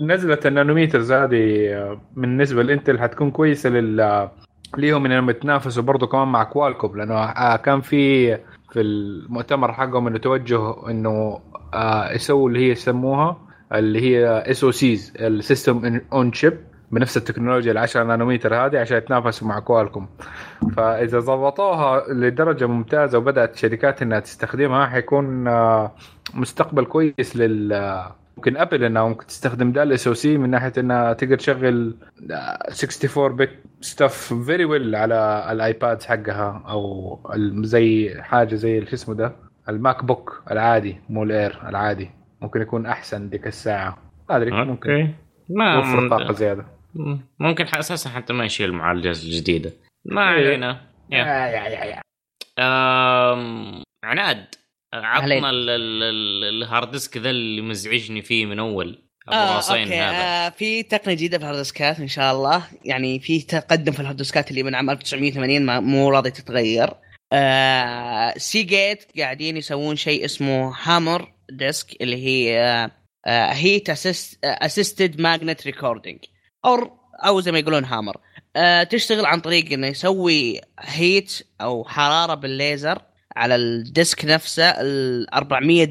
نزلت ال nanometers هذه بالنسبة ل Intel حتكون كويسة لل ليهم إنهم يتنافسوا برضه كمان مع Qualcomm لأنه آه، كان في في المؤتمر حقهم إنه توجه إنه آه، يسووا اللي هي يسموها اللي هي SoCs ال system on chip بنفس التكنولوجيا ال 10 نانومتر هذه عشان يتنافسوا مع Qualcomm فإذا ضبطوها لدرجة ممتازة وبدأت شركات إنها تستخدمها حيكون آه، مستقبل كويس لل ممكن Apple إنها ممكن تستخدم ده ال SoC من ناحية إنها تقدر تشغل 64 bit stuff very well على ال iPad حقها أو زي حاجة زي شو اسمه ده ال MacBook العادي مو ال Air العادي. ممكن يكون أحسن ديك الساعة. ما أدري ممكن okay ما يوفر طاقة زيادة. ممكن أساسا حتى ما يشيل المعالجات الجديده ما إيه. علينا. يا. يا يا يا عناد عطنا ال hard disk ذا اللي مزعجني فيه من أول. آه okay. هذا. آه في تقنية جديدة في الهارد ديسكات إن شاء الله. يعني في تقدم في الهارد ديسكات اللي من عام 1980 مو راضي تتغير. آه Seagate قاعدين يسوون شيء اسمه HAMR disk اللي هي heat assisted magnetic recording أو أو زي ما يقولون HAMR آه تشتغل عن طريق إنه يسوي heat أو حرارة بالليزر على ال disk نفسه ال 400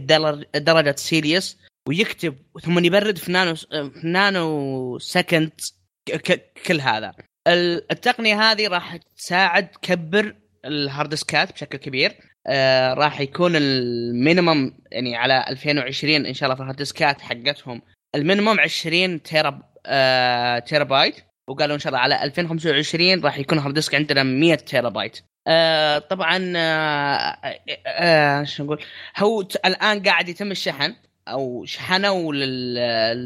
درجة سيليوس ويكتب ثم يبرد في نانو في nanosecond كل هذا. التقنية هذه راح تساعد تكبر الهارد ديسكات بشكل كبير. آه راح يكون ال minimum يعني على 2020 إن شاء الله في الهارد ديسكات حقتهم. ال minimum 20 تيرا آه تيرا بايت وقالوا إن شاء الله على 2025 راح يكون hard disk عندنا 100 تيرا بايت آه طبعا آه آه شو نقول؟ هو الآن قاعد يتم الشحن أو شحنوا لل,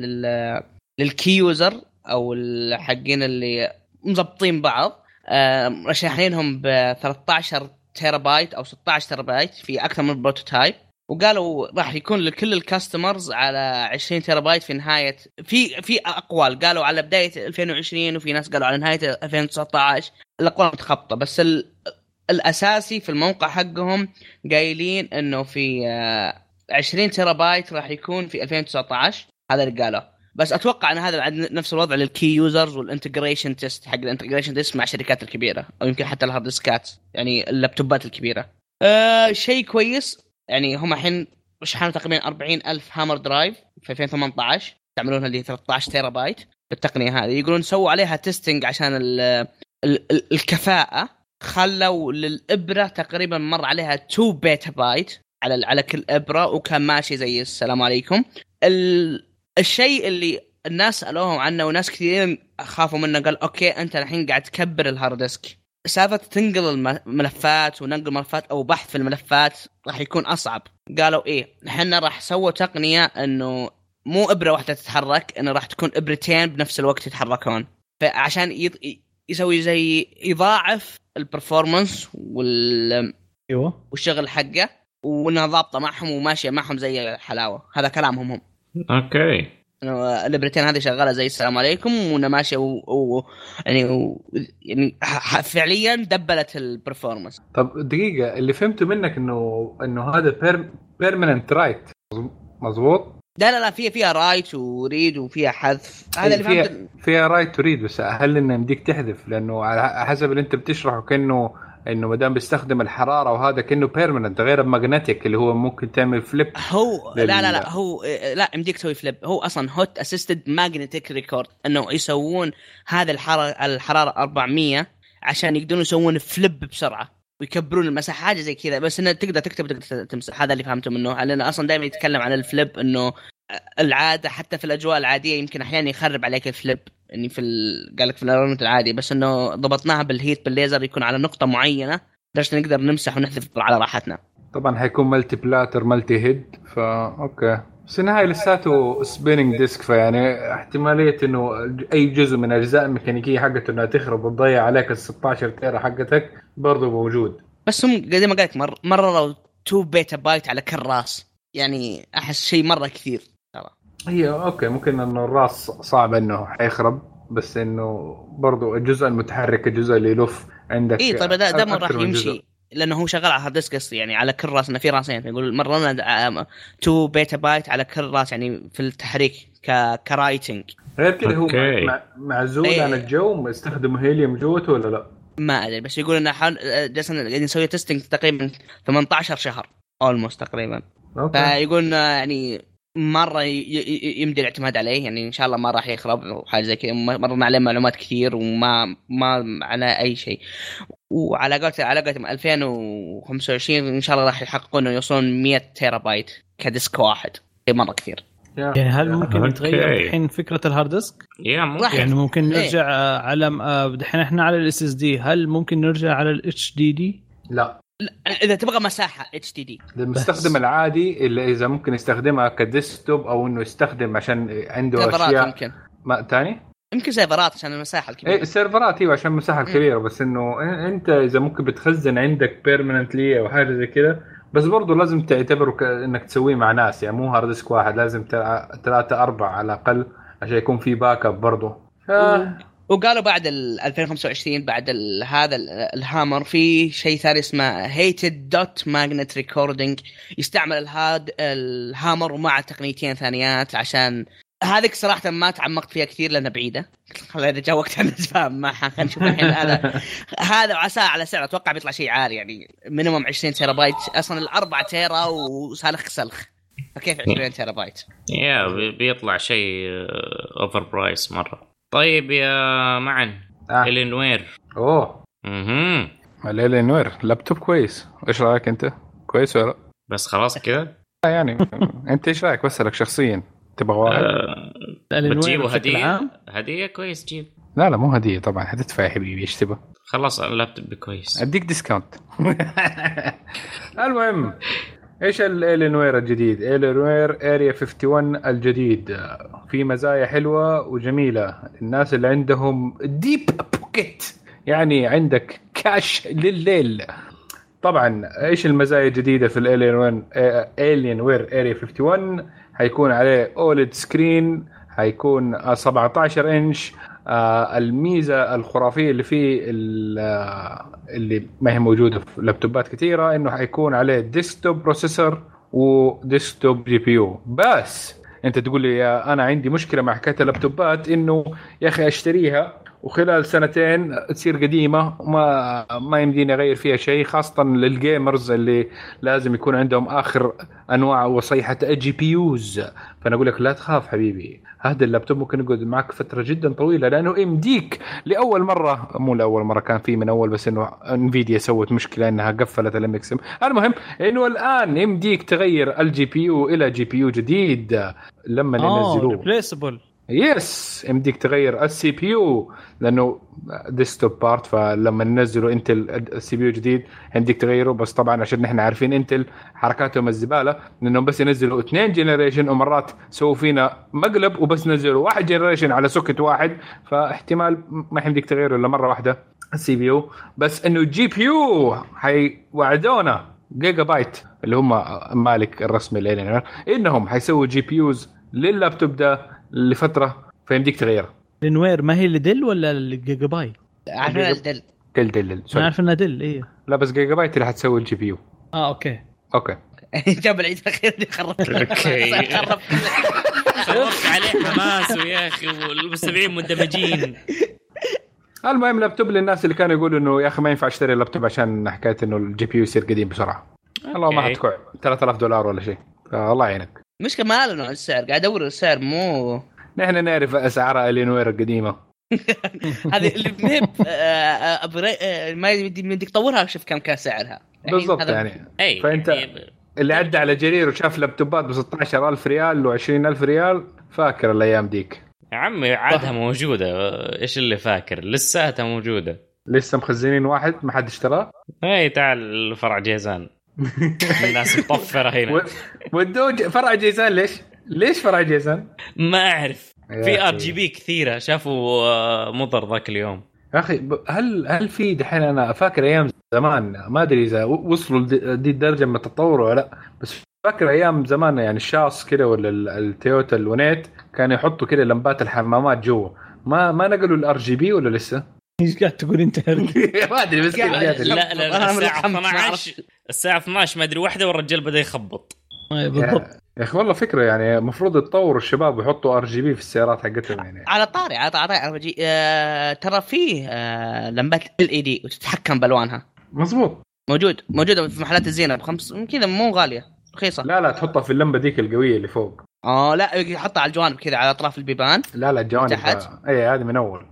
لل... لل key user أو الحقين اللي مضبطين بعض. آه شاحنينهم ب 13 تيرا بايت أو 16 تيرا بايت في أكثر من prototype وقالوا راح يكون لكل ال customers على 20 تيرا بايت في نهايه في في أقوال. قالوا على بداية 2020 وفي ناس قالوا على نهاية 2019 الأقوال متخبطة. بس ال... الأساسي في الموقع حقهم قايلين إنه في 20 آه، تيرا بايت راح يكون في 2019 هذا اللي قاله. بس أتوقع إن هذا نفس الوضع لل key users وال integration test حق ال integration test مع الشركات الكبيرة أو يمكن حتى الهارد ديسكات يعني اللابتوبات الكبيرة. آه شيء كويس يعني هم الحين شحنوا تقريبا 40 ألف HAMR drive في 2018 يستعملونها اللي 13 تيرا بايت بالتقنية هذه. يقولون سووا عليها testing عشان ال ال ال الكفاءة. خلوا للإبرة تقريبا مر عليها 2 بيتا بايت على على كل إبرة وكان ماشي زي السلام عليكم. الشيء اللي الناس سألوهم عنه وناس كثيرين خافوا منه قال okay أنت الحين قاعد تكبر ال hard disk. سالفة تنقل الملفات وننقل الملفات أو بحث في الملفات راح يكون أصعب. قالوا إيه إحنا راح سووا تقنية إنه مو إبرة واحدة تتحرك انه راح تكون إبرتين بنفس الوقت يتحركون. فعشان يسوي زي يضاعف ال performance وال أيوه. والشغل حقه وإنها ضابطة معهم وماشية معهم زي الحلاوة. هذا كلامهم هم. okay. الابرتين هذه شغالة زي السلام عليكم وانها ماشيه و... و... يعني و... يعني فعليا دبلت ال performance طب دقيقة اللي فهمته منك انه إنه هذا per... permanent write مظبوط؟ لا لا لا فيها فيها write و read وفيها حذف. هذا اللي فيها فيها write و read بس هل إنه يمديك تحذف؟ لأنه على حسب اللي أنت بتشرحه كأنه إنه ما دام بيستخدم الحرارة وهذا كأنه permanent غير ال magnetic اللي هو ممكن تعمل flip هو لل... لا لا لا هو لا يمديك تسوي flip هو أصلا heat assisted magnetic record إنه يسوون هذا الحراره الحرارة 400 عشان يقدرون يسوون flip بسرعة ويكبرون المساحة حاجة زي كذا. بس إنه تقدر تكتب تقدر تمسح. هذا اللي فهمته منه لأن أصلا دائما يتكلم عن ال flip إنه العادة حتى في الأجواء العادية يمكن أحيانا يخرب عليك ال flip يعني في ال... قال لك في ال environment العادي بس إنه ضبطناها بال heat بالليزر يكون على نقطة معينة لدرجة نقدر نمسح ونحذف على راحتنا. طبعا حيكون multi platter multi head فا okay. بس النهايه لساته spinning disk فيعني احتمالية إنه أي جزء من الاجزاء الميكانيكية حقته إنها تخرب وتضيع عليك ال 16 tera حقتك برضه موجود بس هم زي ما قلت مر مرروا 2 petabyte على كل راس يعني أحس شيء مرة كثير. هي okay ممكن انه الراس صعب إنه حيخرب بس إنه برضو الجزء المتحرك الجزء اللي يلف عندك اي طيب ده دائما راح يمشي لأنه هو شغال على hard disk يعني على كل راس إنه في راسين يقول مررنا 2 petabyte على كل راس يعني في التحريك ك ك writing غير كذا هو معزول أيه. عن الجو يستخدموا هيليوم جوته ولا لا؟ ما أدري بس يقول إنه حال جالسين قاعدين نسوي testing تقريبا 18 شهر almost تقريبا okay. فيقول يعني مرة يمدي الاعتماد عليه يعني إن شاء الله ما راح يخرب وحاجة زي كذا. مررنا عليه معلومات كثير وما ما على أي شيء. وعلى قولت على قولت 2025 إن شاء الله راح يحققون إنه يوصلون 100 تيرا بايت ك disk واحد. مرة كثير. يعني هل ممكن يتغير الحين فكرة ال hard disk؟ ممكن. يعني ممكن إيه. نرجع على الحين إحنا على ال SSD هل ممكن نرجع على ال HDD؟ لا. إذا تبغى مساحة HDD المستخدم العادي اللي إذا ممكن يستخدمها ك desktop أو إنه يستخدم عشان عنده أشياء. يمكن. ما ثاني يمكن سيرفرات عشان المساحة الكبيرة. إيه السيرفرات إيوه عشان المساحة الكبيرة. بس إنه أنت إذا ممكن بتخزن عندك permanently أو حاجة زي كذا بس برضه لازم تعتبره إنك تسويه مع ناس. يعني مو hard disk واحد لازم ثلاثة أربعة على الأقل عشان يكون في backup برضه ف... وقالوا بعد ال 2025 بعد ال هذا ال HAMR في شيء ثاني اسمه heated dot magnet recording يستعمل الهاد ال HAMR ومع تقنيتين ثانيات عشان هذيك صراحة ما تعمقت فيها كثير لأنها بعيدة. خلينا إذا جاء وقتها نتفاهم معها خلينا نشوف الحين. هذا هذا عساه على سعر أتوقع بيطلع شيء عالي يعني minimum 20 تيرا بايت أصلا الأربع tera وسالخ سلخ. فكيف 20 تيرا بايت؟ يا بيطلع شيء overpriced مرة. طيب يا معن آه. Alienware أوه. أها Alienware laptop كويس. إيش رأيك أنت؟ كويس ولا بس خلاص كذا؟ يعني أنت إيش رأيك؟ بسألك شخصيا. تبغى واحد؟ أه بتجيبه هدية؟ هدية كويس جيب. لا لا مو هدية طبعا. حتدفع يا حبيبي. إيش تبغى؟ خلاص اللابتوب كويس. أديك discount المهم إيش ال Alienware الجديد؟ Alienware Area 51 الجديد. في مزايا حلوة وجميلة. الناس اللي عندهم deep pocket يعني عندك كاش لليل. طبعا إيش المزايا الجديدة في ال Alienware Alienware Area 51 حيكون عليه OLED screen حيكون 17 انش آه الميزة الخرافية اللي فيه اللي ما هي موجودة في لابتوبات كثيرة إنه حيكون عليه desktop processor و desktop GPU بس أنت تقول لي يا أنا عندي مشكلة مع حكاية اللابتوبات إنه يا أخي أشتريها وخلال سنتين تصير قديمة وما ما يمديني أغير فيها شيء خاصة لل gamers اللي لازم يكون عندهم آخر أنواع وصيحة GPUs فأنا أقول لك لا تخاف حبيبي. هذا اللابتوب ممكن يقعد معك فترة جدا طويلة لأنه يمديك لأول مرة مو لأول مرة كان في من أول بس إنه Nvidia سوت مشكلة إنها قفلت ال MX المهم إنه الآن يمديك تغير ال GPU إلى GPU جديد لما ينزلوه. replaceable yes يمديك تغير ال CPU لأنه desktop part فلما ننزلوا Intel ال CPU جديد يمديك تغيره بس طبعا عشان نحن عارفين Intel حركاتهم الزبالة لأنهم بس ينزلوا اثنين generation ومرات سووا فينا مقلب وبس نزلوا واحد generation على socket واحد. فاحتمال ما يمديك تغيره إلا مرة واحدة ال CPU بس إنه ال GPU حيوعدونا جيجا بايت اللي هم مالك الرسمي لين إنهم حيسووا GPUs لل laptop ده لفترة فيمديك تغيرها Alienware ما هي ل Dell ولا الجيجا بايت؟ عارفين Dell. Dell Dell Dell. أنا عارف انها Dell إيه. لا بس جيجا بايت اللي حتسوي ال GPU. آه okay. okay. جاب العيد الأخير اللي خربت okay. خربت خربت عليه حماس ويا أخي والمستمعين مندمجين. المهم لابتوب للناس اللي كانوا يقولوا إنه يا أخي ما ينفع أشتري اللابتوب عشان حكاية إنه ال GPU يصير قديم بسرعة. والله ما. حتكع 3000 دولار ولا شيء. فالله يعينك. مشكلة ما أعلنوا عن السعر قاعد أدور السعر مو نحن نعرف أسعار Alienware القديمة. هذه اللي مهب آه، upgra- آه، ما يدي يديك تطورها شوف كم كان سعرها. بالضبط هذا- يعني. اي فأنت- يعني اللي عدى على جرير وشاف لابتوبات ب 16000 ريال و20000 ريال فاكر الأيام ديك. يا عمي عادها موجودة. إيش اللي فاكر؟ لساتها موجودة. لسه مخزنين واحد ما حد اشتراه؟ اي تعال فرع جيزان. الناس مطفره هنا و- ودوه ج- فرع جيزان ليش؟ ليش فرع جيزان؟ ما أعرف في RG. B كثيرة شافوا آه، مضر ذاك اليوم يا أخي هل هل في دحين أنا فاكر أيام زمان ما أدري إذا وصلوا لدي دي الدرجة من التطور ولا لا بس فاكر أيام زمان يعني الشاص كده ولا ال- التويوتا الونيت كانوا يحطوا كده لمبات الحمامات جوا ما ما نقلوا ال RGB ولا لسه؟ إيش قاعد تقول أنت ما أدري بس لا لا, الساعة الخمس ما 12 الساعة 12 ما أدري واحدة والرجال بدأ يخبط. بالضبط. يا أخي والله فكرة يعني المفروض يتطوروا الشباب ويحطوا RGB في السيارات حقتهم يعني. على طاري على طاري على طاري. آه ترى فيه آه لمبات LED وتتحكم بألوانها. مزبوط موجود موجوده في محلات الزينة بخمس كذا مو غالية رخيصة. لا لا تحطها في اللمبة ديك القوية اللي فوق. آه لا يحطها على الجوانب كذا على أطراف البيبان. لا لا الجوانب تحت؟ اي هذه من أول.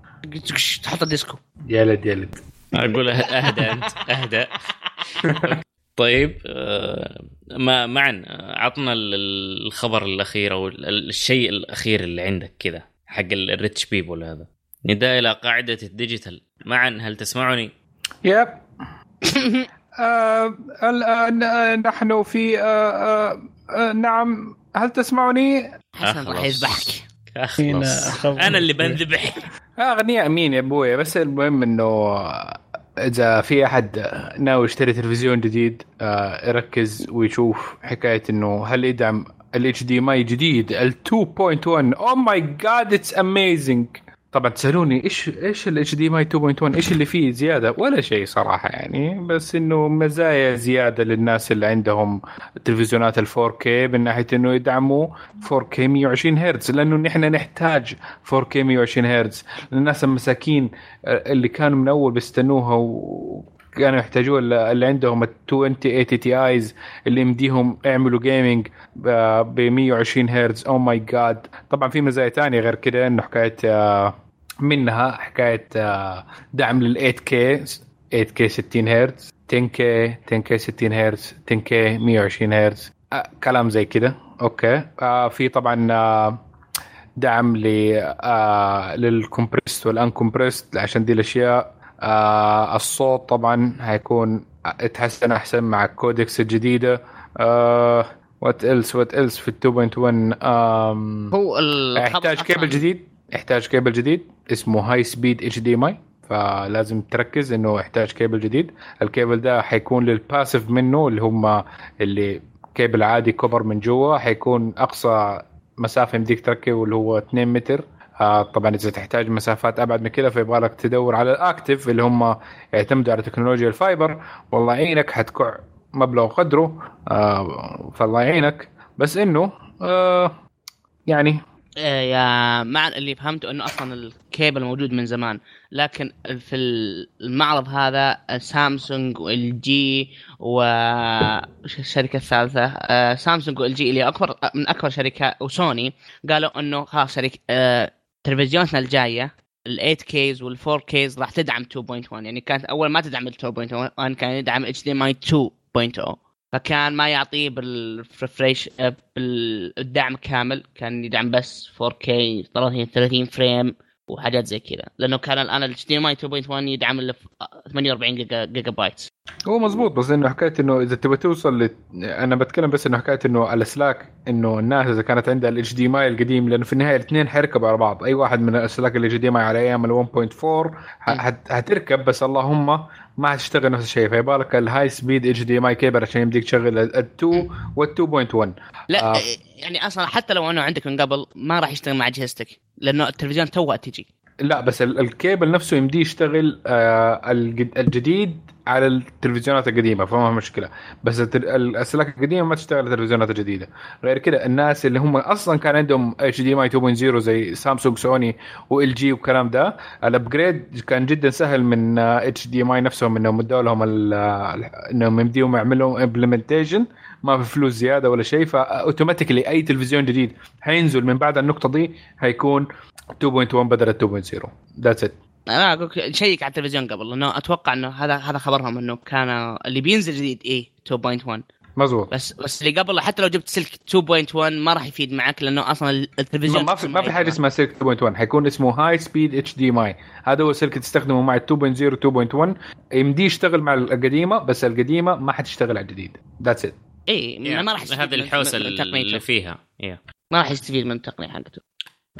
تحط الديسكو. يلد يلد أقول أه- اهدى أنت اهدى طيب آه، ما معاذ آه، عطنا ال- الخبر الأخير أو ال- الشيء الأخير اللي عندك كذا حق ال- ال rich people هذا نداء إلى قاعدة ال digital معاذ هل تسمعني؟ yep آه الآن آه، نحن في نعم هل تسمعني؟ حسن راح. يذبحك. أنا اللي بنذبح أغنياء مين يا أبوي بس المهم إنه إذا في أحد ناوي يشتري تلفزيون جديد آه، يركز ويشوف حكاية إنه هل يدعم ال HDMI جديد ال 2.1 oh my God it's amazing طبعا تسألوني إيش إيش ال HDMI 2.1 إيش اللي فيه زيادة؟ ولا شيء صراحة يعني بس إنه مزايا زيادة للناس اللي عندهم تلفزيونات ال 4K من ناحية إنه يدعموا 4K 120 هرتز لأنه نحن نحتاج 4K 120 هرتز. للناس المساكين اللي كانوا من أول بيستنوها وكانوا يحتاجوها اللي عندهم ال 2080 Tis اللي يمديهم يعملوا gaming ب 120 هرتز. oh my God طبعا في مزايا ثانية غير كده إنه حكاية آه، منها حكاية آه، دعم لل 8K 8K 60 هرتز 10K 10K 60 هرتز 10K 120 هرتز آه، كلام زي كده. أوكي. آه، في طبعا دعم ل لل compressed وال uncompressed عشان دي الأشياء. الصوت طبعا هيكون يتحسن أحسن مع ال codecs الجديدة. what else what else في ال 2.1 آم، هو يحتاج كيبل جديد؟ يحتاج كيبل جديد اسمه high speed HDMI فلازم تركز إنه يحتاج كيبل جديد. الكيبل ده حيكون لل passive منه اللي هم اللي كيبل عادي copper من جوا حيكون أقصى مسافة يمديك تركب اللي هو 2 متر. آه طبعا إذا تحتاج مسافات أبعد من كذا فيبغى لك تدور على ال active اللي هم يعتمدوا على تكنولوجيا ال fiber والله يعينك حتكع مبلغ قدره. آه فالله يعينك. بس إنه آه يعني يا معاذ اللي فهمته إنه أصلا الكيبل موجود من زمان. لكن في المعرض هذا سامسونج و LG و وش الشركة الثالثة آه، سامسونج و LG اللي اكبر من أكبر شركات وسوني قالوا إنه خلاص شركه آه، تلفزيوناتنا الجاية ال 8Ks وال 4Ks راح تدعم 2.1 يعني كانت أول ما تدعم ال 2.1 كان يدعم HDMI 2.0 ف فكان ما يعطيه بال refresh بالدعم كامل. كان يدعم بس 4K 30 frame وحاجات زي كذا. لأنه كان الآن ال HDMI 2.1 يدعم ال 48 جيجا, جيجا بايت هو مزبوط بس إنه حكاية إنه إذا تبغى توصل ل... أنا بتكلم بس إنه حكاية إنه الاسلاك إنه الناس إذا كانت عندها ال HDMI القديم لأنه في النهاية الاثنين حيركبوا على بعض. أي واحد من الاسلاك ال HDMI على أيام ال 1.4 حتركب بس اللهم ما حتشتغل نفس الشيء. فيبغى لك ال high speed HDMI cable عشان يمديك تشغل ال 2 وال 2.1 لا آه. يعني أصلا حتى لو أنه عندك من قبل ما راح يشتغل مع اجهزتك لأنه التلفزيون توه تجي. لا بس الكيبل نفسه يمديه يشتغل آه الجديد على التلفزيونات القديمة فما مشكلة. بس الأسلاك القديمة ما تشتغل على التلفزيونات الجديده غير كده الناس اللي هم أصلا كان عندهم HDMI 2.0 زي سامسونج سوني و LG والكلام ده ال upgrade كان جدا سهل من HDMI نفسهم إنهم ادوا لهم إنهم يمديهم يعملوا implementation ما في فلوس زيادة ولا شيء ف automatically أي تلفزيون جديد حينزل من بعد النقطة دي حيكون 2.1 بدل 2.0 that's it أنا أقول شيك على التلفزيون قبل لأنه أتوقع إنه هذا هذا خبرهم إنه كان اللي بينزل جديد إيه 2.1 مزبوط. بس بس اللي قبل حتى لو جبت سلك 2.1 ما راح يفيد معك لأنه أصلا التلفزيون ما في ما في حاجة اسمها سلك 2.1 حيكون اسمه High Speed HDMI هذا هو السلك تستخدمه مع 2.0 2.1 يمديه يشتغل مع القديمة بس القديمة ما حتشتغل على الجديد. That's it اي ما راح يستفيد هذه الحوسة اللي فيها. Yeah. ما راح يستفيد من التقنية حقته.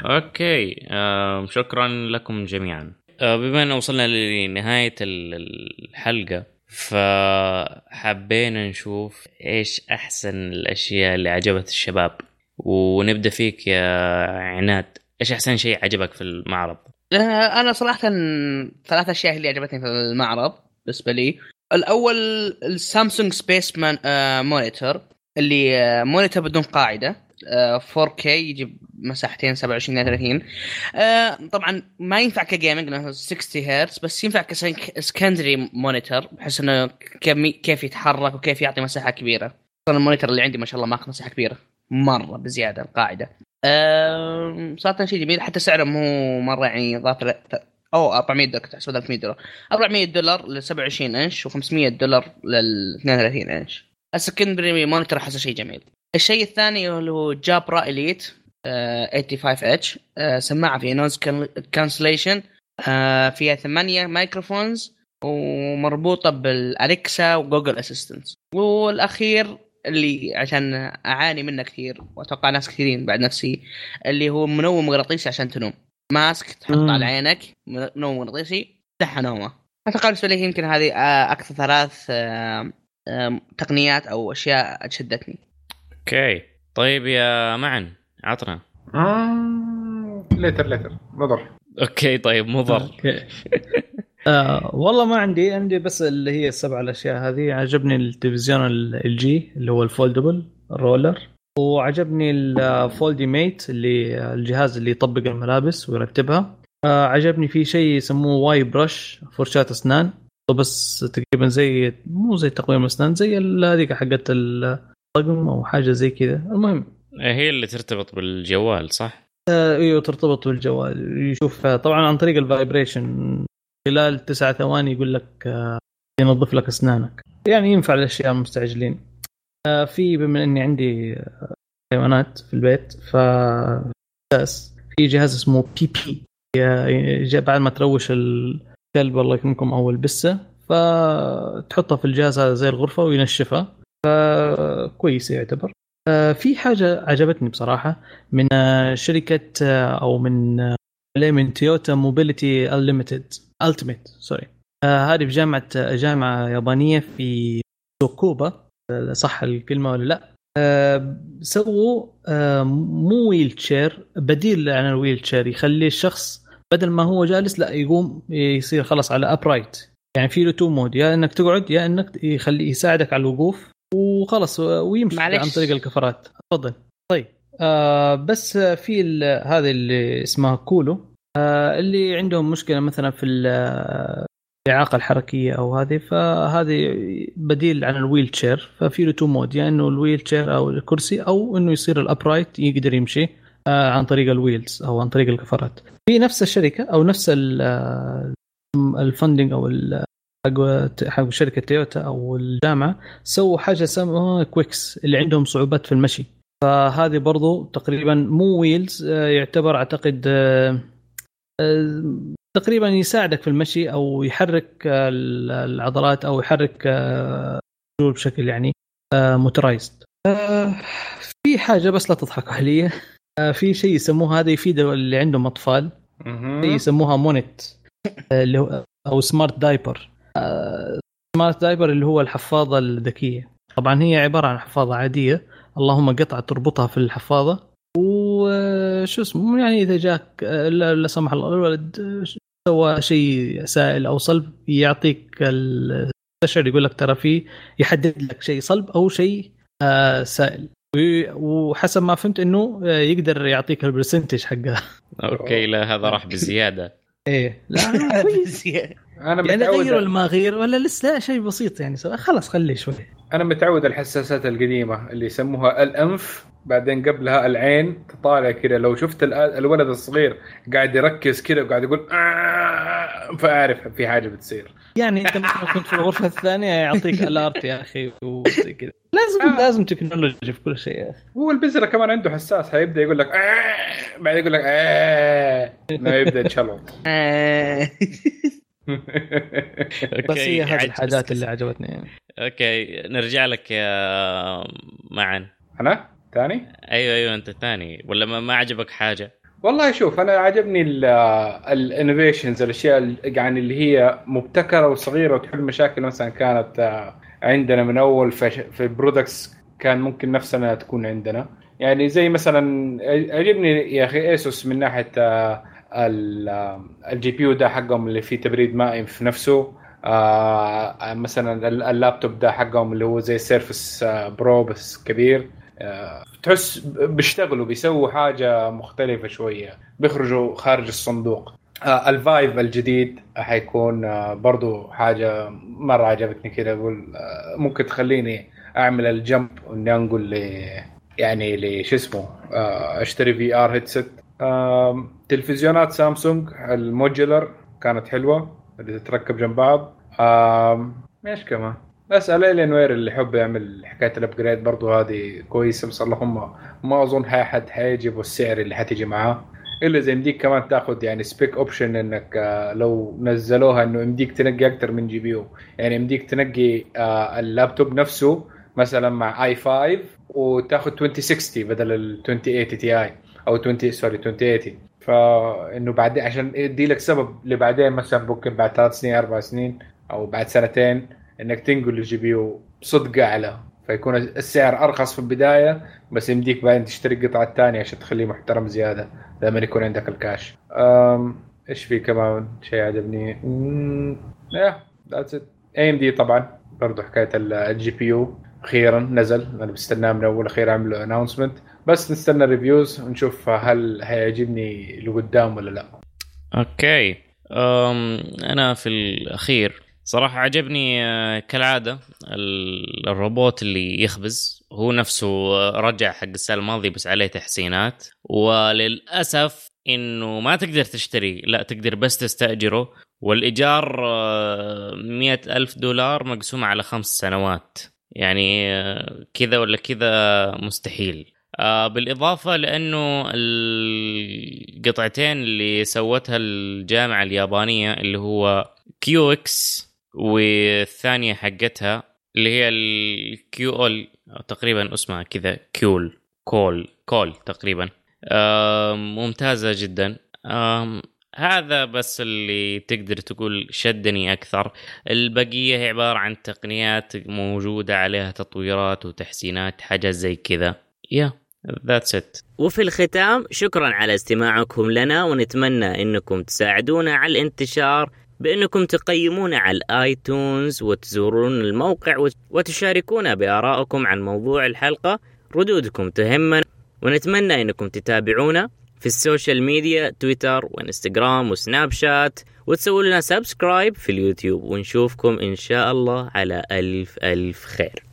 Okay آه شكرا لكم جميعا. بما إن وصلنا لنهاية الحلقة فحبينا نشوف إيش أحسن الأشياء اللي عجبت الشباب. ونبدأ فيك يا عناد إيش أحسن شيء عجبك في المعرض؟ آه، أنا صراحة ثلاث أشياء اللي عجبتني في المعرض بالنسبة لي. الأول ال Samsung Space مان آه monitor اللي آه monitor بدون قاعدة. آه 4K يجيب مساحتين 27 30 آه طبعا ما ينفع ك gaming لأنه 60 هرتز بس ينفع ك secondary monitor بحيث إنه كيف يتحرك وكيف يعطي مساحة كبيرة. أصلا ال monitor اللي عندي ما شاء الله ماخذ مساحة كبيرة مرة بزيادة القاعدة. آه صراحة شيء جميل حتى سعره مو مرة يعني ضاف أو 400 دولار كنت احسبه 300 دولار. 400 دولار ل 27 إنش و500 دولار لل 32 إنش. ال secondary monitor احسه شيء جميل. الشيء الثاني اللي هو Jabra Elite 85h سماعة فيها noise cancellation فيها ثمانية microphones ومربوطة بال Alexa و Google Assistant والأخير اللي عشان أعاني منه كثير وأتوقع ناس كثيرين بعد نفسي اللي هو منوم مغناطيسي عشان تنوم. mask تحطه على عينك منوم مغناطيسي تفتحها نومه. أتوقع بالنسبة لي يمكن هذه آه، أكثر ثلاث آه، تقنيات أو أشياء شدتني Okay. طيب يا معن عطنا. آه... later later مضر okay طيب مضر. Okay. آه والله ما عندي عندي بس اللي هي السبع الأشياء هذه. عجبني التلفزيون LG اللي هو ال foldable ال roller وعجبني ال FoldiMate اللي الجهاز اللي يطبق الملابس ويرتبها. آه عجبني في شيء يسموه Y-Brush فرشاة اسنان بس تقريبا زي مو زي تقويم الاسنان زي هذيك حقت الطقم أو حاجة زي كذا. المهم. هي اللي ترتبط بالجوال صح؟ آه إيوه ترتبط بالجوال. يشوف طبعا عن طريق ال vibration. خلال تسعة ثواني يقول لك آه ينظف لك أسنانك. يعني ينفع للاشياء المستعجلين. آه في بما إني عندي حيوانات في البيت ف في جهاز اسمه Pepe بعد ما تروش الكلب الله يكرمكم أو البسة فتحطها في الجهاز هذا زي الغرفة وينشفها فكويس يعتبر. آه، في حاجة عجبتني بصراحة من آه، شركة آه، أو من من Toyota Mobility Unlimited ultimate sorry هذه في جامعة جامعة يابانية في تسوكوبا صح الكلمة ولا لا؟ سووا مو wheelchair بديل عن ال wheelchair يخلي الشخص بدل ما هو جالس لا يقوم يصير خلاص على upright يعني في له two mode يا إنك تقعد يا إنك يخلي يساعدك على الوقوف وخلص ويمشي معلش. عن طريق الكفرات. تفضل. طيب آه بس في هذه اللي اسمها Qolo آه اللي عندهم مشكلة مثلا في الإعاقة الحركية أو هذه فهذه بديل عن ال wheelchair. ففي له two mode يا يعني إنه ال wheelchair أو الكرسي أو إنه يصير ال upright يقدر يمشي آه عن طريق ال wheels أو عن طريق الكفرات. في نفس الشركة أو نفس ال funding أو حق حق شركة تويوتا أو الجامعة سووا حاجة اسمها Quix اللي عندهم صعوبات في المشي. فهذه برضو تقريبا مو wheels يعتبر أعتقد تقريبا يساعدك في المشي أو يحرك العضلات أو يحرك بشكل يعني motorized في حاجة بس لا تضحك علي. في شيء يسموه هذا يفيد اللي عندهم أطفال. يسموها Monit اللي هو أو smart diaper smart diaper اللي هو الحفاضة الذكية. طبعا هي عبارة عن حفاضة عادية. اللهم قطعه تربطها في الحفاضة. وشو اسمه يعني إذا جاك لا سمح الله الولد سوى شيء سائل أو صلب يعطيك المستشعر يقول لك ترى في يحدد لك شيء صلب أو شيء آه سائل. وحسب ما فهمت إنه يقدر يعطيك ال percentage حقها. Okay لا هذا راح بزيادة. إيه. لا كويس. أنا يعني غير ولا ما غير ولا لسه لا شيء بسيط يعني خلاص خليه شوي. أنا متعود الحساسات القديمة اللي يسموها الأنف بعدين قبلها العين تطالع كذا لو شفت الولد الصغير قاعد يركز كذا وقاعد يقول آه فأعرف في حاجة بتصير. يعني أنت مثلا كنت في الغرفة الثانية يعطيك alert يا أخي وزي كذا لازم آه. لازم technology في كل شيء يا أخي. هو البزره كمان عنده حساس. حيبدا يقول لك آه بعدين يقول لك آه ما يبدأ يتشلط. بس هي هذه الحاجات اللي عجبتني. يعني Okay نرجع لك يا معن. أنا؟ ثاني أيوه أيوه أنت ثاني ولا ما, ما عجبك حاجة؟ والله شوف أنا عجبني ال innovations الأشياء يعني اللي هي مبتكرة وصغيرة وتحل مشاكل مثلا كانت آه، عندنا من أول في ال products كان ممكن نفسنا تكون عندنا. يعني زي مثلا عجبني يا أخي ASUS من ناحية آه، ال GPU ده حقهم اللي فيه تبريد مائي في نفسه. آه مثلا اللابتوب ده حقهم اللي هو زي Surface آه Pro بس كبير. آه تحس بيشتغلوا بيسووا حاجة مختلفة شوية. بيخرجوا خارج الصندوق. آه الفايف الجديد حيكون آه برضو حاجة مرة عجبتني كذا أقول آه ممكن تخليني أعمل الجمب إني أنقل يعني لشو اسمه آه أشتري في ار هيدسيت تلفزيونات سامسونج الموديولر كانت حلوة اللي تتركب جنب بعض. إيش كمان. بس الين وير اللي يحب يعمل حكاية الابجريد برضو هذه كويسة بس اللهم ما أظن حد حيجيبوا السعر اللي حتيجي معاه. إلا زي يمديك كمان تاخذ يعني spec option إنك آه، لو نزلوها إنه يمديك تنقي أكثر من GPU. يعني يمديك تنقي آه، اللابتوب نفسه مثلا مع i5 وتاخذ 2060 بدل ال 2080 Ti أو 20 sorry 2080 فإنه بعدين عشان يدي لك سبب لبعدين مثلا ممكن بعد ثلاث سنين أربع سنين أو بعد سنتين إنك تنقل ال GPU بصدق أعلى. فيكون السعر أرخص في البداية بس يمديك بعدين تشتري القطعه الثانية عشان تخليه محترم زيادة لما يكون عندك الكاش إيش في كمان شيء عجبني؟ yeah that's it AMD طبعا برضه حكاية ال GPU أخيرا نزل أنا بستناه من أول أخير عملوا announcement بس نستنى reviews ونشوف هل هيعجبني لقدام ولا لا. okay. أم أنا في الأخير. صراحة عجبني آه، كالعادة الروبوت اللي يخبز. هو نفسه آه، رجع حق السنة الماضية بس عليه تحسينات. وللأسف إنه ما تقدر تشتري لا تقدر بس تستأجره. والإيجار آه، مئة ألف دولار مقسومة على خمس سنوات. يعني كذا ولا كذا مستحيل. بالإضافة لأنه القطعتين اللي سوتها الجامعة اليابانية اللي هو كيو إكس والثانية حقتها اللي هي الكيو اول تقريبا اسمها كذا كيول كول كول تقريبا. ممتازة جدا. هذا بس اللي تقدر تقول شدني أكثر. البقية هي عبارة عن تقنيات موجودة عليها تطويرات وتحسينات حاجة زي كذا. يا. ذاتس ات وفي الختام شكرا على استماعكم لنا ونتمنى إنكم تساعدونا على الانتشار بأنكم تقيمون على ال iTunes وتزورون الموقع وتشاركونا بآرائكم عن موضوع الحلقة. ردودكم تهمنا ونتمنى أنكم تتابعونا في ال social media تويتر وإنستغرام وسناب شات. وتسووا لنا subscribe في اليوتيوب ونشوفكم إن شاء الله على ألف ألف خير.